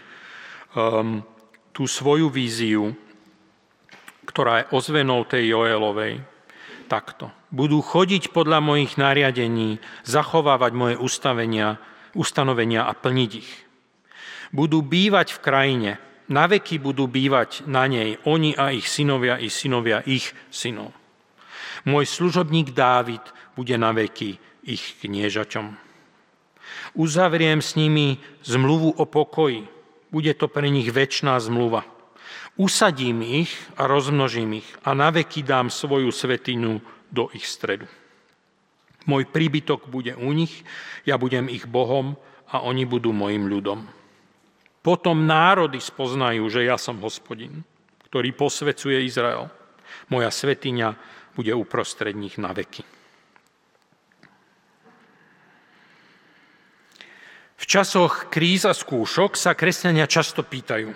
um, tú svoju víziu, ktorá je ozvenou tej Joelovej, takto. Budú chodiť podľa mojich nariadení, zachovávať moje ustavenia, ustanovenia a plniť ich. Budú bývať v krajine, na veky budú bývať na nej oni a ich synovia i synovia ich synov. Môj služobník Dávid bude na veky ich kniežaťom. Uzavriem s nimi zmluvu o pokoji. Bude to pre nich väčšiná zmluva. Usadím ich a rozmnožím ich a naveky dám svoju svetinu do ich stredu. Môj príbytok bude u nich, ja budem ich Bohom a oni budú mojim ľudom. Potom národy spoznajú, že ja som hospodin, ktorý posvecuje Izrael. Moja svetiňa bude uprostred nich na veky. časoch kríz a skúšok sa kresťania často pýtajú,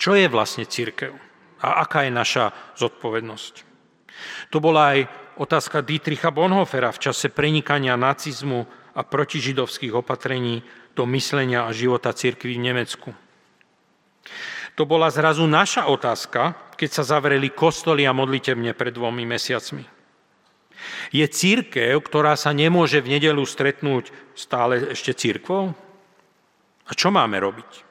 čo je vlastne církev a aká je naša zodpovednosť. To bola aj otázka Dietricha Bonhofera v čase prenikania nacizmu a protižidovských opatrení do myslenia a života církvy v Nemecku. To bola zrazu naša otázka, keď sa zavreli kostoly a modlitebne pred dvomi mesiacmi. Je církev, ktorá sa nemôže v nedelu stretnúť stále ešte církvou? A čo máme robiť?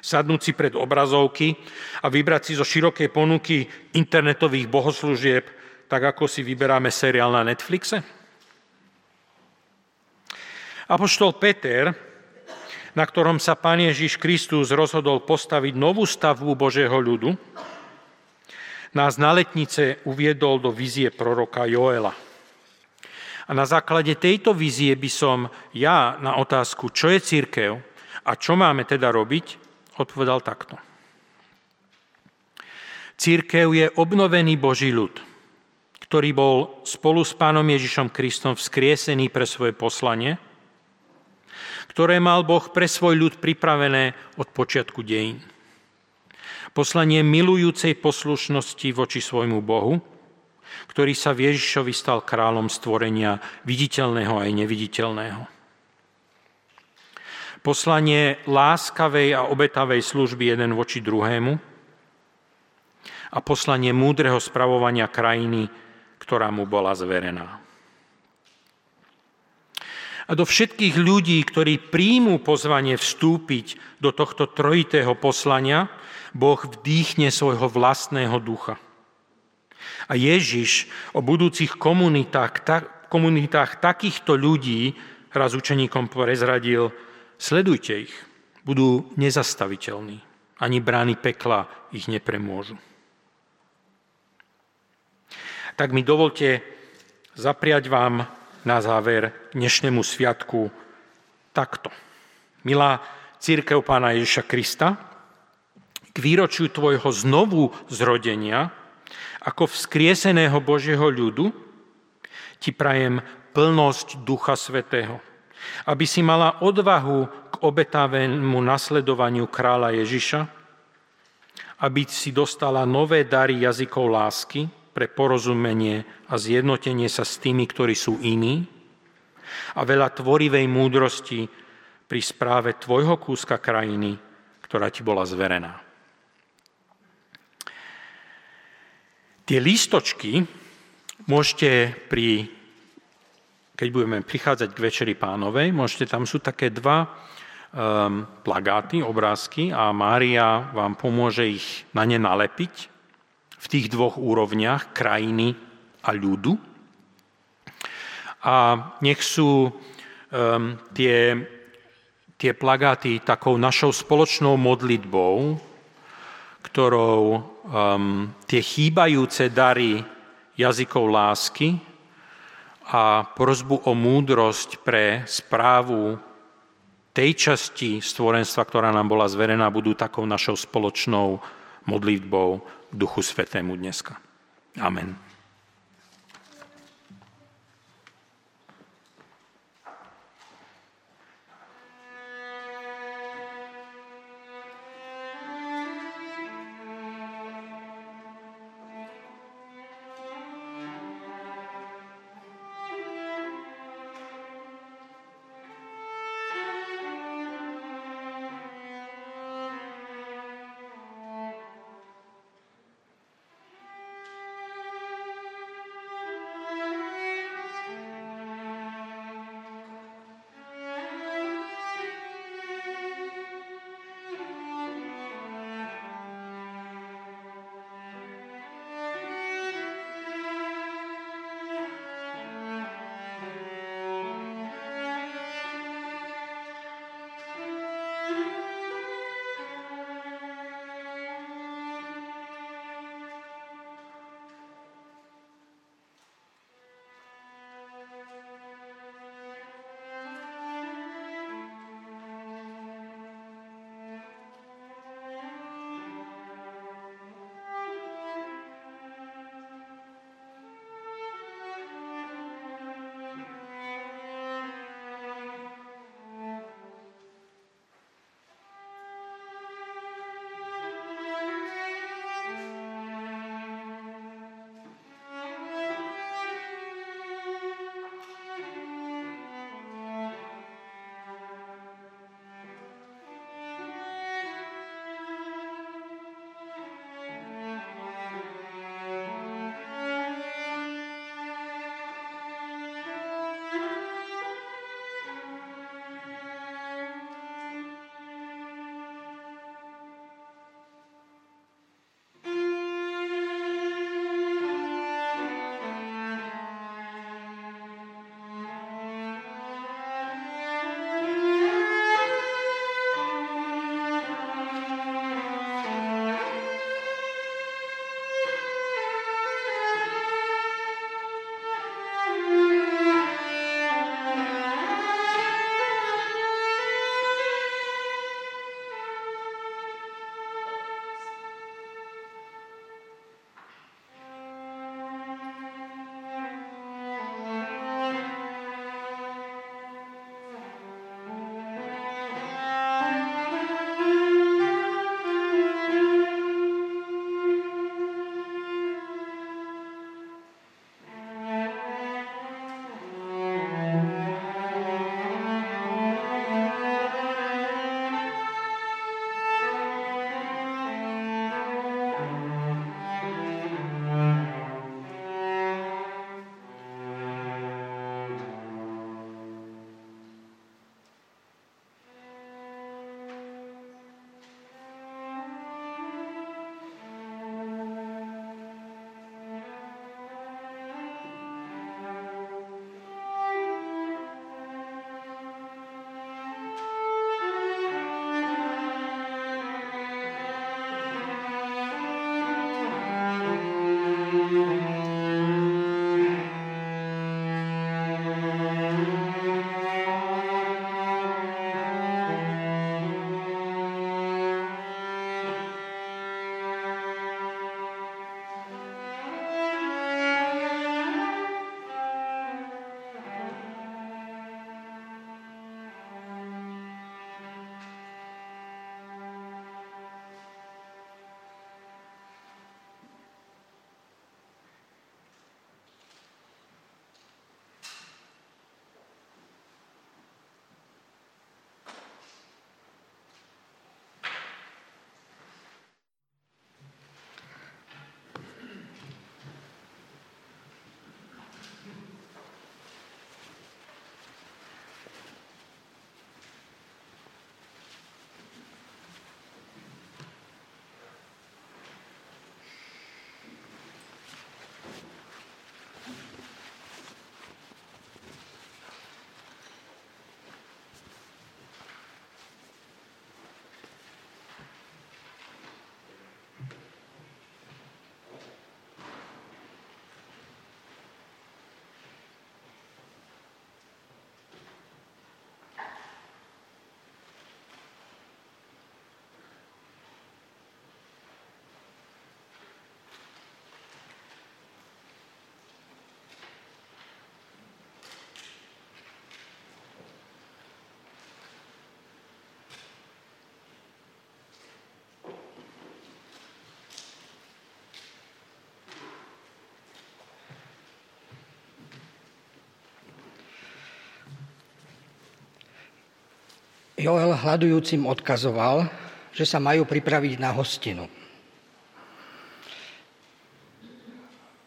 Sadnúť si pred obrazovky a vybrať si zo širokej ponuky internetových bohoslúžieb, tak ako si vyberáme seriál na Netflixe? Apoštol Peter na ktorom sa Pán Ježiš Kristus rozhodol postaviť novú stavbu Božieho ľudu, nás na letnice uviedol do vízie proroka Joela. A na základe tejto vízie by som ja na otázku, čo je církev a čo máme teda robiť, odpovedal takto. Církev je obnovený Boží ľud, ktorý bol spolu s Pánom Ježišom Kristom vzkriesený pre svoje poslanie – ktoré mal Boh pre svoj ľud pripravené od počiatku dejín. Poslanie milujúcej poslušnosti voči svojmu Bohu, ktorý sa v Ježišovi stal kráľom stvorenia viditeľného aj neviditeľného. Poslanie láskavej a obetavej služby jeden voči druhému a poslanie múdreho spravovania krajiny, ktorá mu bola zverená a do všetkých ľudí, ktorí príjmú pozvanie vstúpiť do tohto trojitého poslania, Boh vdýchne svojho vlastného ducha. A Ježiš o budúcich komunitách, ta, komunitách takýchto ľudí raz učeníkom prezradil, sledujte ich, budú nezastaviteľní. Ani brány pekla ich nepremôžu. Tak mi dovolte zapriať vám na záver dnešnému sviatku takto. Milá církev pána Ježiša Krista, k výročiu tvojho znovu zrodenia, ako vzkrieseného Božieho ľudu, ti prajem plnosť Ducha Svetého, aby si mala odvahu k obetavému nasledovaniu kráľa Ježiša, aby si dostala nové dary jazykov lásky, pre porozumenie a zjednotenie sa s tými, ktorí sú iní a veľa tvorivej múdrosti pri správe tvojho kúska krajiny, ktorá ti bola zverená. Tie lístočky môžete pri, keď budeme prichádzať k Večeri pánovej, môžete, tam sú také dva um, plagáty, obrázky a Mária vám pomôže ich na ne nalepiť v tých dvoch úrovniach krajiny a ľudu. A nech sú um, tie, tie plagáty takou našou spoločnou modlitbou, ktorou um, tie chýbajúce dary jazykov lásky a prozbu o múdrosť pre správu tej časti stvorenstva, ktorá nám bola zverená, budú takou našou spoločnou modlitbou Duchu Svetému dneska. Amen. Joel hľadujúcim odkazoval, že sa majú pripraviť na hostinu.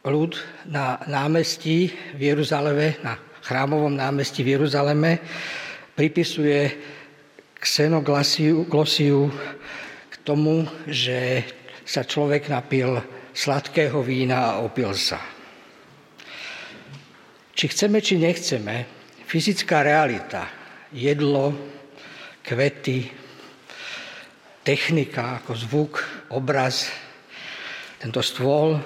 Ľud na námestí v Jeruzaleme, na chrámovom námestí v Jeruzaleme, pripisuje xenoglosiu k tomu, že sa človek napil sladkého vína a opil sa. Či chceme, či nechceme, fyzická realita, jedlo, kvety, technika ako zvuk, obraz, tento stôl,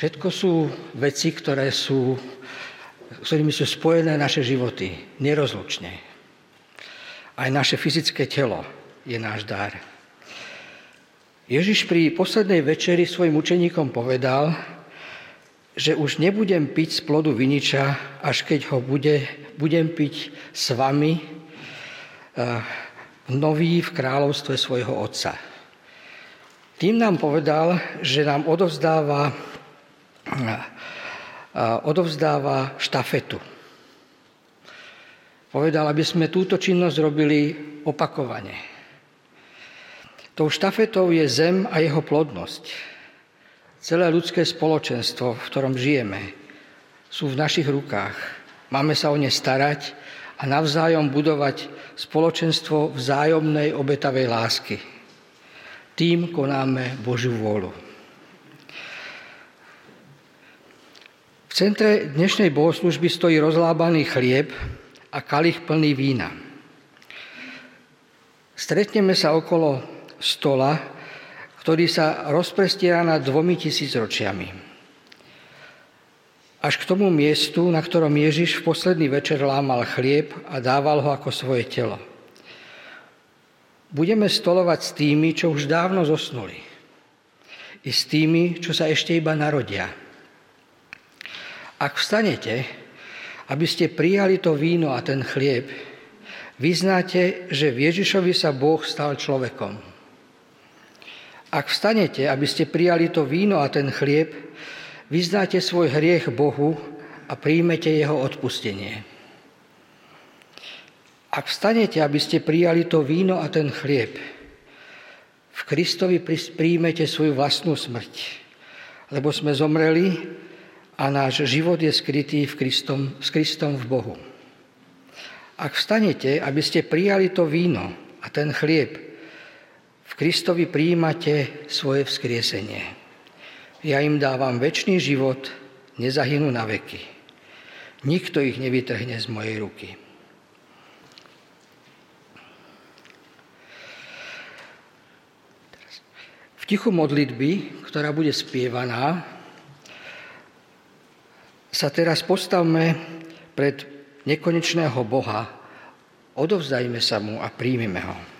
všetko sú veci, ktoré sú, s ktorými sú spojené naše životy nerozlučne. Aj naše fyzické telo je náš dar. Ježiš pri poslednej večeri svojim učeníkom povedal, že už nebudem piť z plodu viniča, až keď ho bude, budem piť s vami nový v kráľovstve svojho Otca. Tým nám povedal, že nám odovzdáva, uh, odovzdáva štafetu. Povedal, aby sme túto činnosť robili opakovane. Tou štafetou je zem a jeho plodnosť. Celé ľudské spoločenstvo, v ktorom žijeme, sú v našich rukách. Máme sa o ne starať a navzájom budovať spoločenstvo vzájomnej obetavej lásky. Tým konáme Božiu vôľu. V centre dnešnej bohoslužby stojí rozlábaný chlieb a kalich plný vína. Stretneme sa okolo stola, ktorý sa rozprestiera nad dvomi tisícročiami. Až k tomu miestu, na ktorom Ježiš v posledný večer lámal chlieb a dával ho ako svoje telo. Budeme stolovať s tými, čo už dávno zosnuli. I s tými, čo sa ešte iba narodia. Ak vstanete, aby ste prijali to víno a ten chlieb, vyznáte, že v Ježišovi sa Boh stal človekom ak vstanete, aby ste prijali to víno a ten chlieb, vyznáte svoj hriech Bohu a príjmete jeho odpustenie. Ak vstanete, aby ste prijali to víno a ten chlieb, v Kristovi príjmete svoju vlastnú smrť, lebo sme zomreli a náš život je skrytý v Kristom, s Kristom v Bohu. Ak vstanete, aby ste prijali to víno a ten chlieb, Kristovi prijímate svoje vzkriesenie. Ja im dávam väčší život, nezahynú na veky. Nikto ich nevytrhne z mojej ruky. V tichu modlitby, ktorá bude spievaná, sa teraz postavme pred nekonečného Boha, odovzdajme sa mu a príjmeme ho.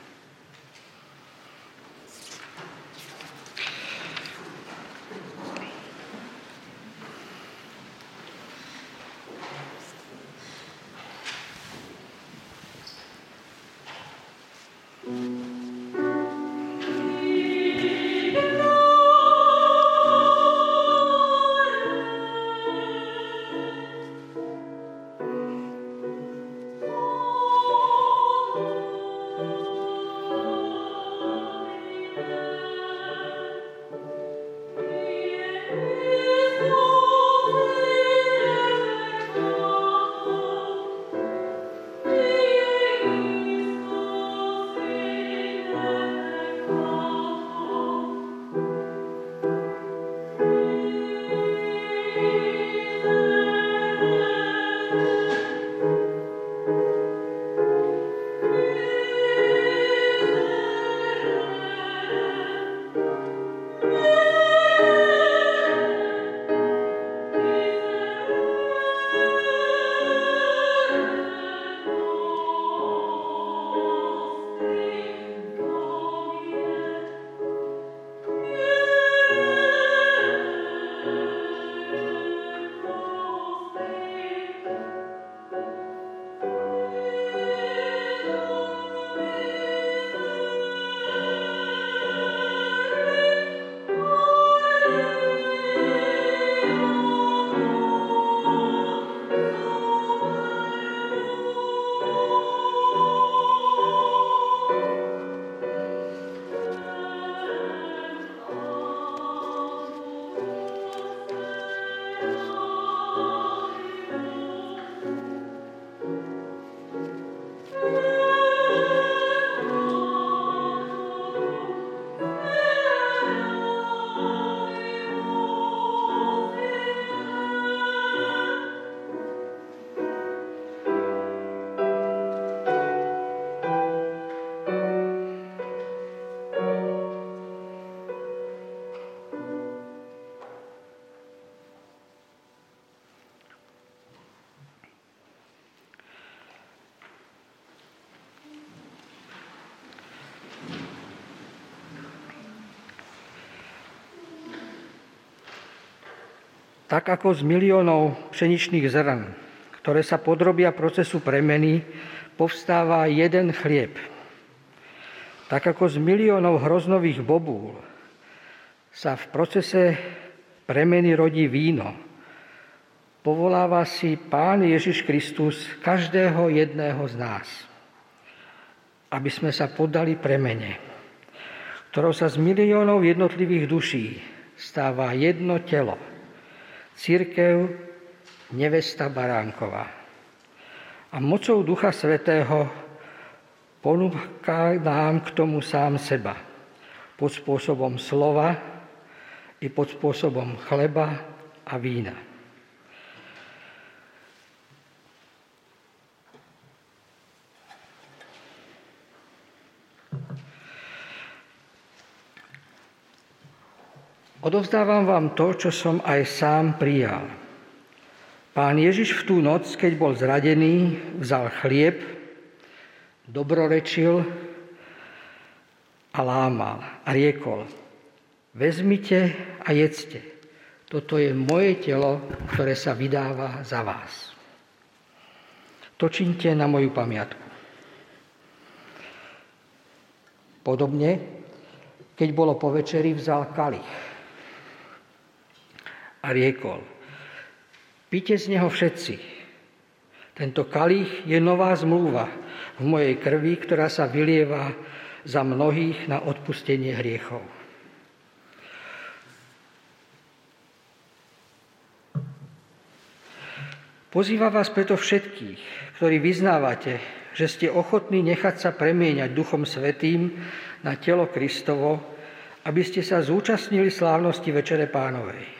Tak ako z miliónov pšeničných zrn, ktoré sa podrobia procesu premeny, povstáva jeden chlieb. Tak ako z miliónov hroznových bobúl sa v procese premeny rodí víno, povoláva si Pán Ježiš Kristus každého jedného z nás, aby sme sa podali premene, ktorou sa z miliónov jednotlivých duší stáva jedno telo – Církev nevesta Baránková. A mocou Ducha Svetého ponúka nám k tomu sám seba. Pod spôsobom slova i pod spôsobom chleba a vína. Odovzdávam vám to, čo som aj sám prijal. Pán Ježiš v tú noc, keď bol zradený, vzal chlieb, dobrorečil a lámal a riekol, vezmite a jedzte. Toto je moje telo, ktoré sa vydáva za vás. To činte na moju pamiatku. Podobne, keď bolo po večeri, vzal kalich a riekol, píte z neho všetci. Tento kalich je nová zmluva v mojej krvi, ktorá sa vylieva za mnohých na odpustenie hriechov. Pozýva vás preto všetkých, ktorí vyznávate, že ste ochotní nechať sa premieňať Duchom Svetým na telo Kristovo, aby ste sa zúčastnili slávnosti Večere Pánovej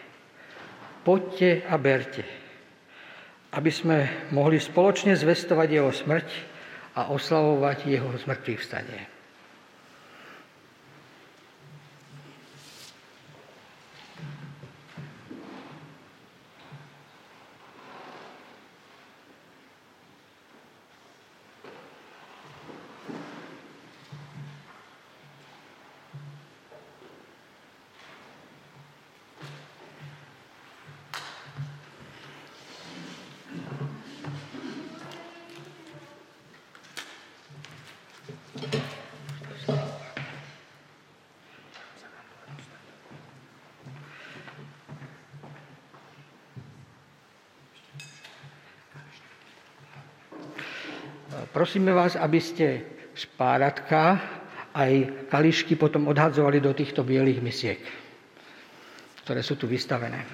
poďte a berte, aby sme mohli spoločne zvestovať jeho smrť a oslavovať jeho zmrtvých vstanie. Prosíme vás, aby ste špáratka aj kališky potom odhadzovali do týchto bielých misiek, ktoré sú tu vystavené.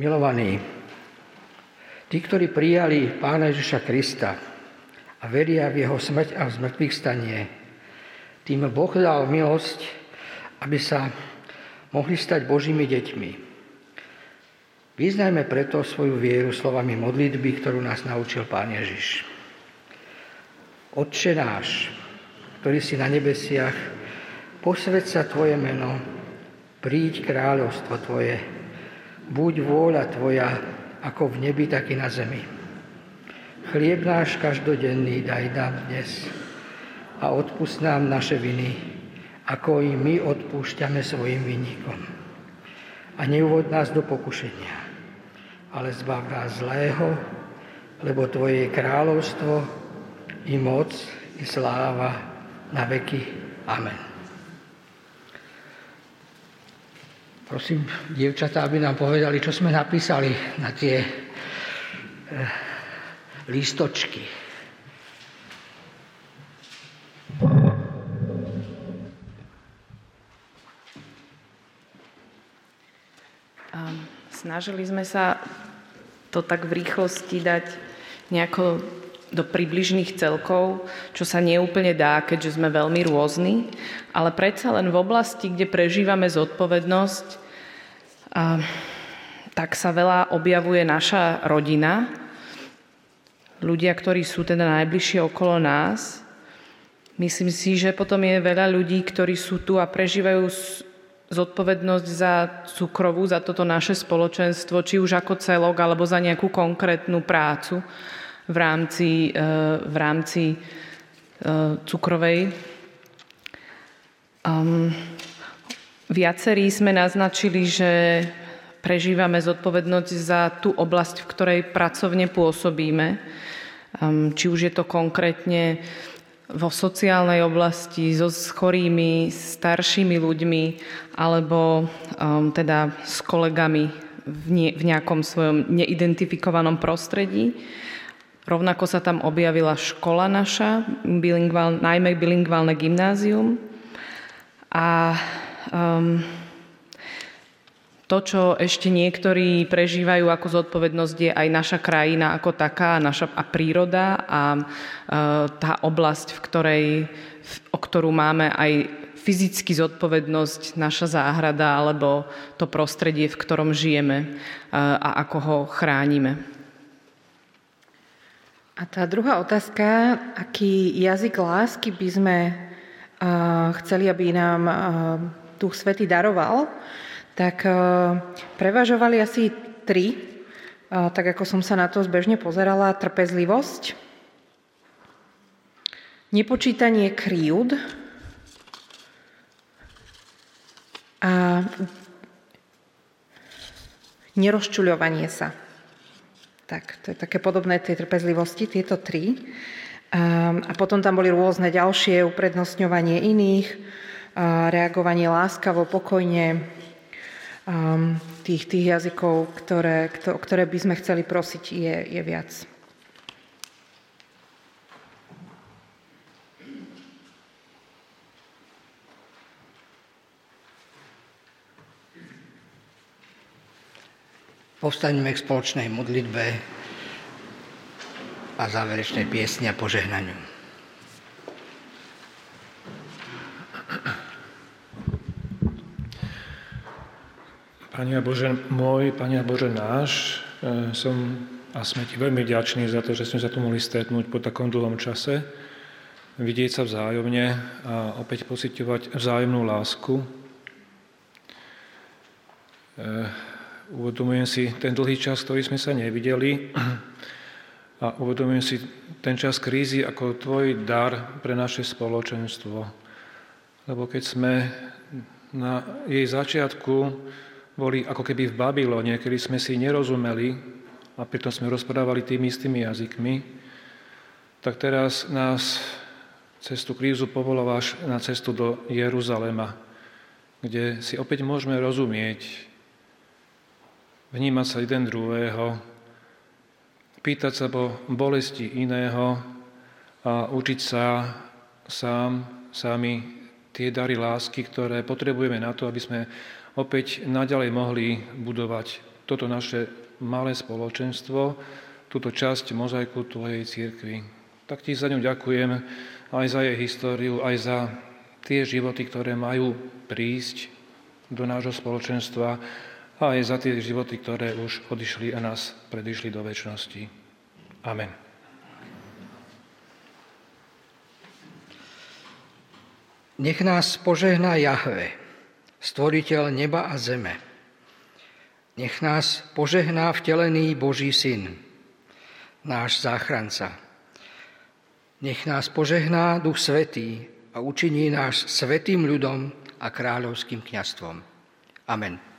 Milovaní, tí, ktorí prijali Pána Ježiša Krista a veria v Jeho smrť a v zmrtvých stanie, tým Boh dal milosť, aby sa mohli stať Božími deťmi. Vyznajme preto svoju vieru slovami modlitby, ktorú nás naučil Pán Ježiš. Otče náš, ktorý si na nebesiach, posved sa Tvoje meno, príď kráľovstvo Tvoje, buď vôľa Tvoja, ako v nebi, tak i na zemi. Chlieb náš každodenný daj nám dnes a odpust nám naše viny, ako i my odpúšťame svojim vinníkom. A neuvod nás do pokušenia, ale zbav nás zlého, lebo Tvoje je kráľovstvo, i moc, i sláva na veky. Amen. Prosím, dievčatá, aby nám povedali, čo sme napísali na tie e, lístočky. Snažili sme sa to tak v rýchlosti dať nejako do približných celkov, čo sa neúplne dá, keďže sme veľmi rôzni, ale predsa len v oblasti, kde prežívame zodpovednosť, a, tak sa veľa objavuje naša rodina, ľudia, ktorí sú teda najbližšie okolo nás. Myslím si, že potom je veľa ľudí, ktorí sú tu a prežívajú zodpovednosť za cukrovú, za toto naše spoločenstvo, či už ako celok, alebo za nejakú konkrétnu prácu v rámci, e, v rámci e, cukrovej. Um, viacerí sme naznačili, že prežívame zodpovednosť za tú oblasť, v ktorej pracovne pôsobíme. Um, či už je to konkrétne vo sociálnej oblasti so chorými, staršími ľuďmi alebo um, teda s kolegami v, nie, v nejakom svojom neidentifikovanom prostredí. Rovnako sa tam objavila škola naša, bilingvál, najmä bilingválne gymnázium. A um, to, čo ešte niektorí prežívajú ako zodpovednosť, je aj naša krajina ako taká, naša a príroda a uh, tá oblasť, v ktorej, o ktorú máme aj fyzicky zodpovednosť, naša záhrada alebo to prostredie, v ktorom žijeme uh, a ako ho chránime. A tá druhá otázka, aký jazyk lásky by sme uh, chceli, aby nám uh, Duch Svety daroval, tak uh, prevažovali asi tri, tak ako som sa na to zbežne pozerala, trpezlivosť, nepočítanie kríud a nerozčuľovanie sa. Tak, to je také podobné tej trpezlivosti, tieto tri. A potom tam boli rôzne ďalšie, uprednostňovanie iných, reagovanie láskavo, pokojne, tých, tých jazykov, ktoré, ktoré by sme chceli prosiť, je, je viac. Povstaňme k spoločnej modlitbe a záverečnej piesni a požehnaniu. Pane Bože môj, Pane Bože náš, e, som a sme Ti veľmi vďační za to, že sme sa tu mohli stretnúť po takom dlhom čase, vidieť sa vzájomne a opäť pocitovať vzájomnú lásku. E, Uvedomujem si ten dlhý čas, ktorý sme sa nevideli a uvedomujem si ten čas krízy ako tvoj dar pre naše spoločenstvo. Lebo keď sme na jej začiatku boli ako keby v Babylone, kedy sme si nerozumeli a pritom sme rozprávali tými istými jazykmi, tak teraz nás cez tú krízu povolávaš na cestu do Jeruzalema, kde si opäť môžeme rozumieť vnímať sa jeden druhého, pýtať sa po bolesti iného a učiť sa sám, sami tie dary lásky, ktoré potrebujeme na to, aby sme opäť naďalej mohli budovať toto naše malé spoločenstvo, túto časť mozaiku Tvojej církvy. Tak Ti za ňu ďakujem aj za jej históriu, aj za tie životy, ktoré majú prísť do nášho spoločenstva a aj za tie životy, ktoré už odišli a nás predišli do väčšnosti. Amen. Nech nás požehná Jahve, stvoriteľ neba a zeme. Nech nás požehná vtelený Boží syn, náš záchranca. Nech nás požehná Duch Svetý a učiní nás svetým ľudom a kráľovským kňastvom. Amen.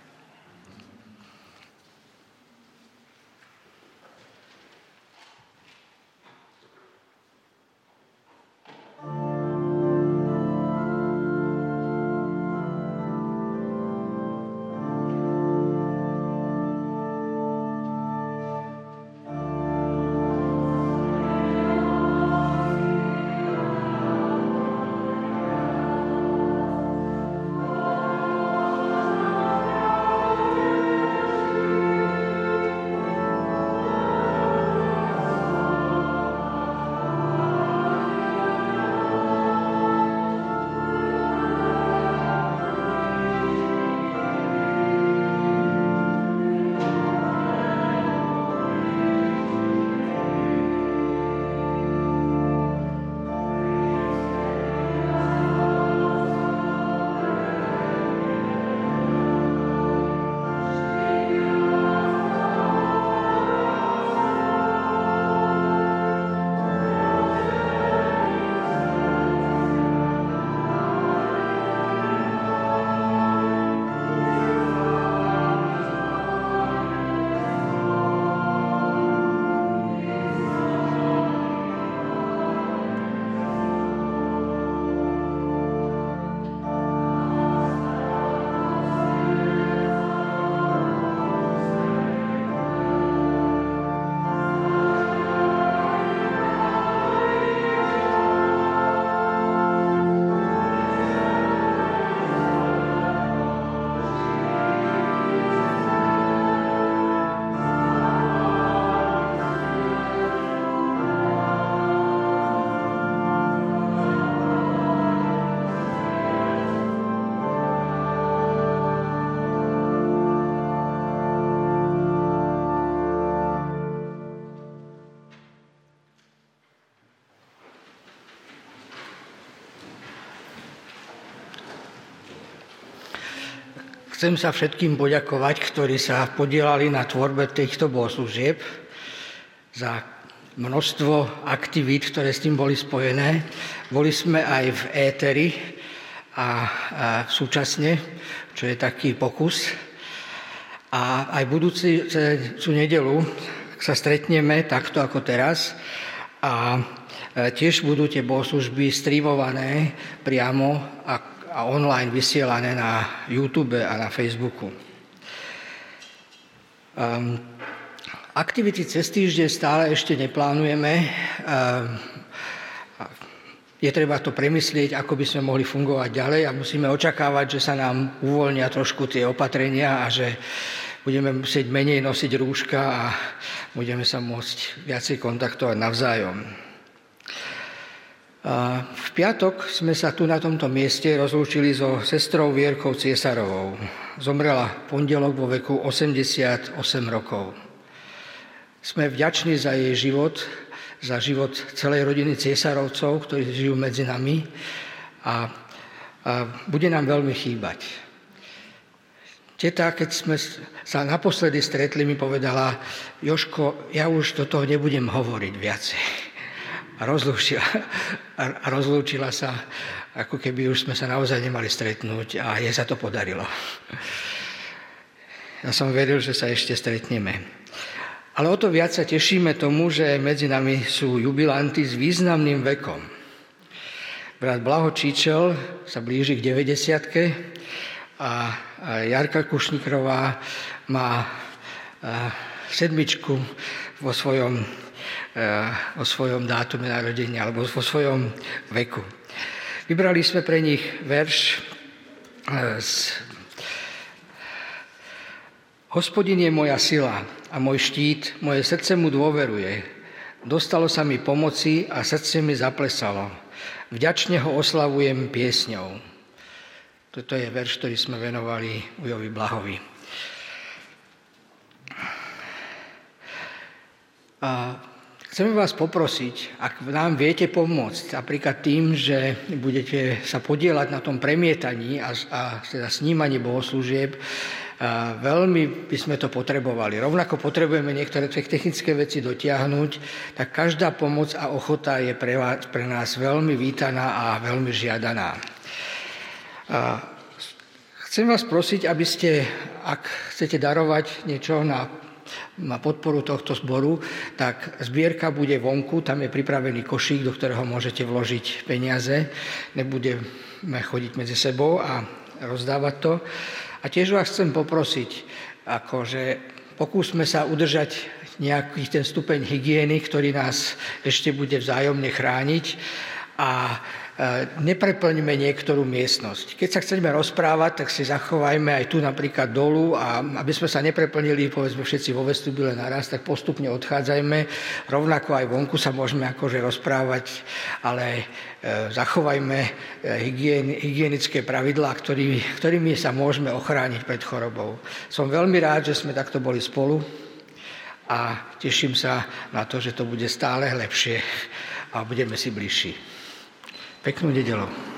Chcem sa všetkým poďakovať, ktorí sa podielali na tvorbe týchto bohoslúžieb za množstvo aktivít, ktoré s tým boli spojené. Boli sme aj v éteri a, súčasne, čo je taký pokus. A aj budúci sú nedelu sa stretneme takto ako teraz a e, tiež budú tie bohoslužby streamované priamo a a online vysielané na YouTube a na Facebooku. Um, aktivity cez týždeň stále ešte neplánujeme. Um, je treba to premyslieť, ako by sme mohli fungovať ďalej a musíme očakávať, že sa nám uvoľnia trošku tie opatrenia a že budeme musieť menej nosiť rúška a budeme sa môcť viacej kontaktovať navzájom. V piatok sme sa tu na tomto mieste rozlúčili so sestrou Vierkou Ciesarovou. Zomrela pondelok vo veku 88 rokov. Sme vďační za jej život, za život celej rodiny Ciesarovcov, ktorí žijú medzi nami a, a bude nám veľmi chýbať. Teta, keď sme sa naposledy stretli, mi povedala, Joško, ja už do toho nebudem hovoriť viacej a rozlúčila, a rozlúčila sa, ako keby už sme sa naozaj nemali stretnúť a jej sa to podarilo. Ja som veril, že sa ešte stretneme. Ale o to viac sa tešíme tomu, že medzi nami sú jubilanty s významným vekom. Brat Blaho Číčel sa blíži k 90 a Jarka Kušnikrová má sedmičku vo svojom o svojom dátume narodenia alebo vo svojom veku. Vybrali sme pre nich verš eh, z Hospodin je moja sila a môj štít, moje srdce mu dôveruje. Dostalo sa mi pomoci a srdce mi zaplesalo. Vďačne ho oslavujem piesňou. Toto je verš, ktorý sme venovali Ujovi Blahovi. A Chceme vás poprosiť, ak nám viete pomôcť, napríklad tým, že budete sa podielať na tom premietaní a, a teda snímaní bohoslúžieb, a veľmi by sme to potrebovali. Rovnako potrebujeme niektoré technické veci dotiahnuť, tak každá pomoc a ochota je pre, vás, pre nás veľmi vítaná a veľmi žiadaná. A chcem vás prosiť, aby ste, ak chcete darovať niečo na na podporu tohto zboru, tak zbierka bude vonku, tam je pripravený košík, do ktorého môžete vložiť peniaze. Nebudeme chodiť medzi sebou a rozdávať to. A tiež vás chcem poprosiť, akože pokúsme sa udržať nejaký ten stupeň hygieny, ktorý nás ešte bude vzájomne chrániť a nepreplňme niektorú miestnosť. Keď sa chceme rozprávať, tak si zachovajme aj tu napríklad dolu a aby sme sa nepreplnili, povedzme všetci vo vestibule naraz, tak postupne odchádzajme. Rovnako aj vonku sa môžeme akože rozprávať, ale e, zachovajme e, hygien, hygienické pravidlá, ktorý, ktorými sa môžeme ochrániť pred chorobou. Som veľmi rád, že sme takto boli spolu a teším sa na to, že to bude stále lepšie a budeme si bližší. Peknú nedelu.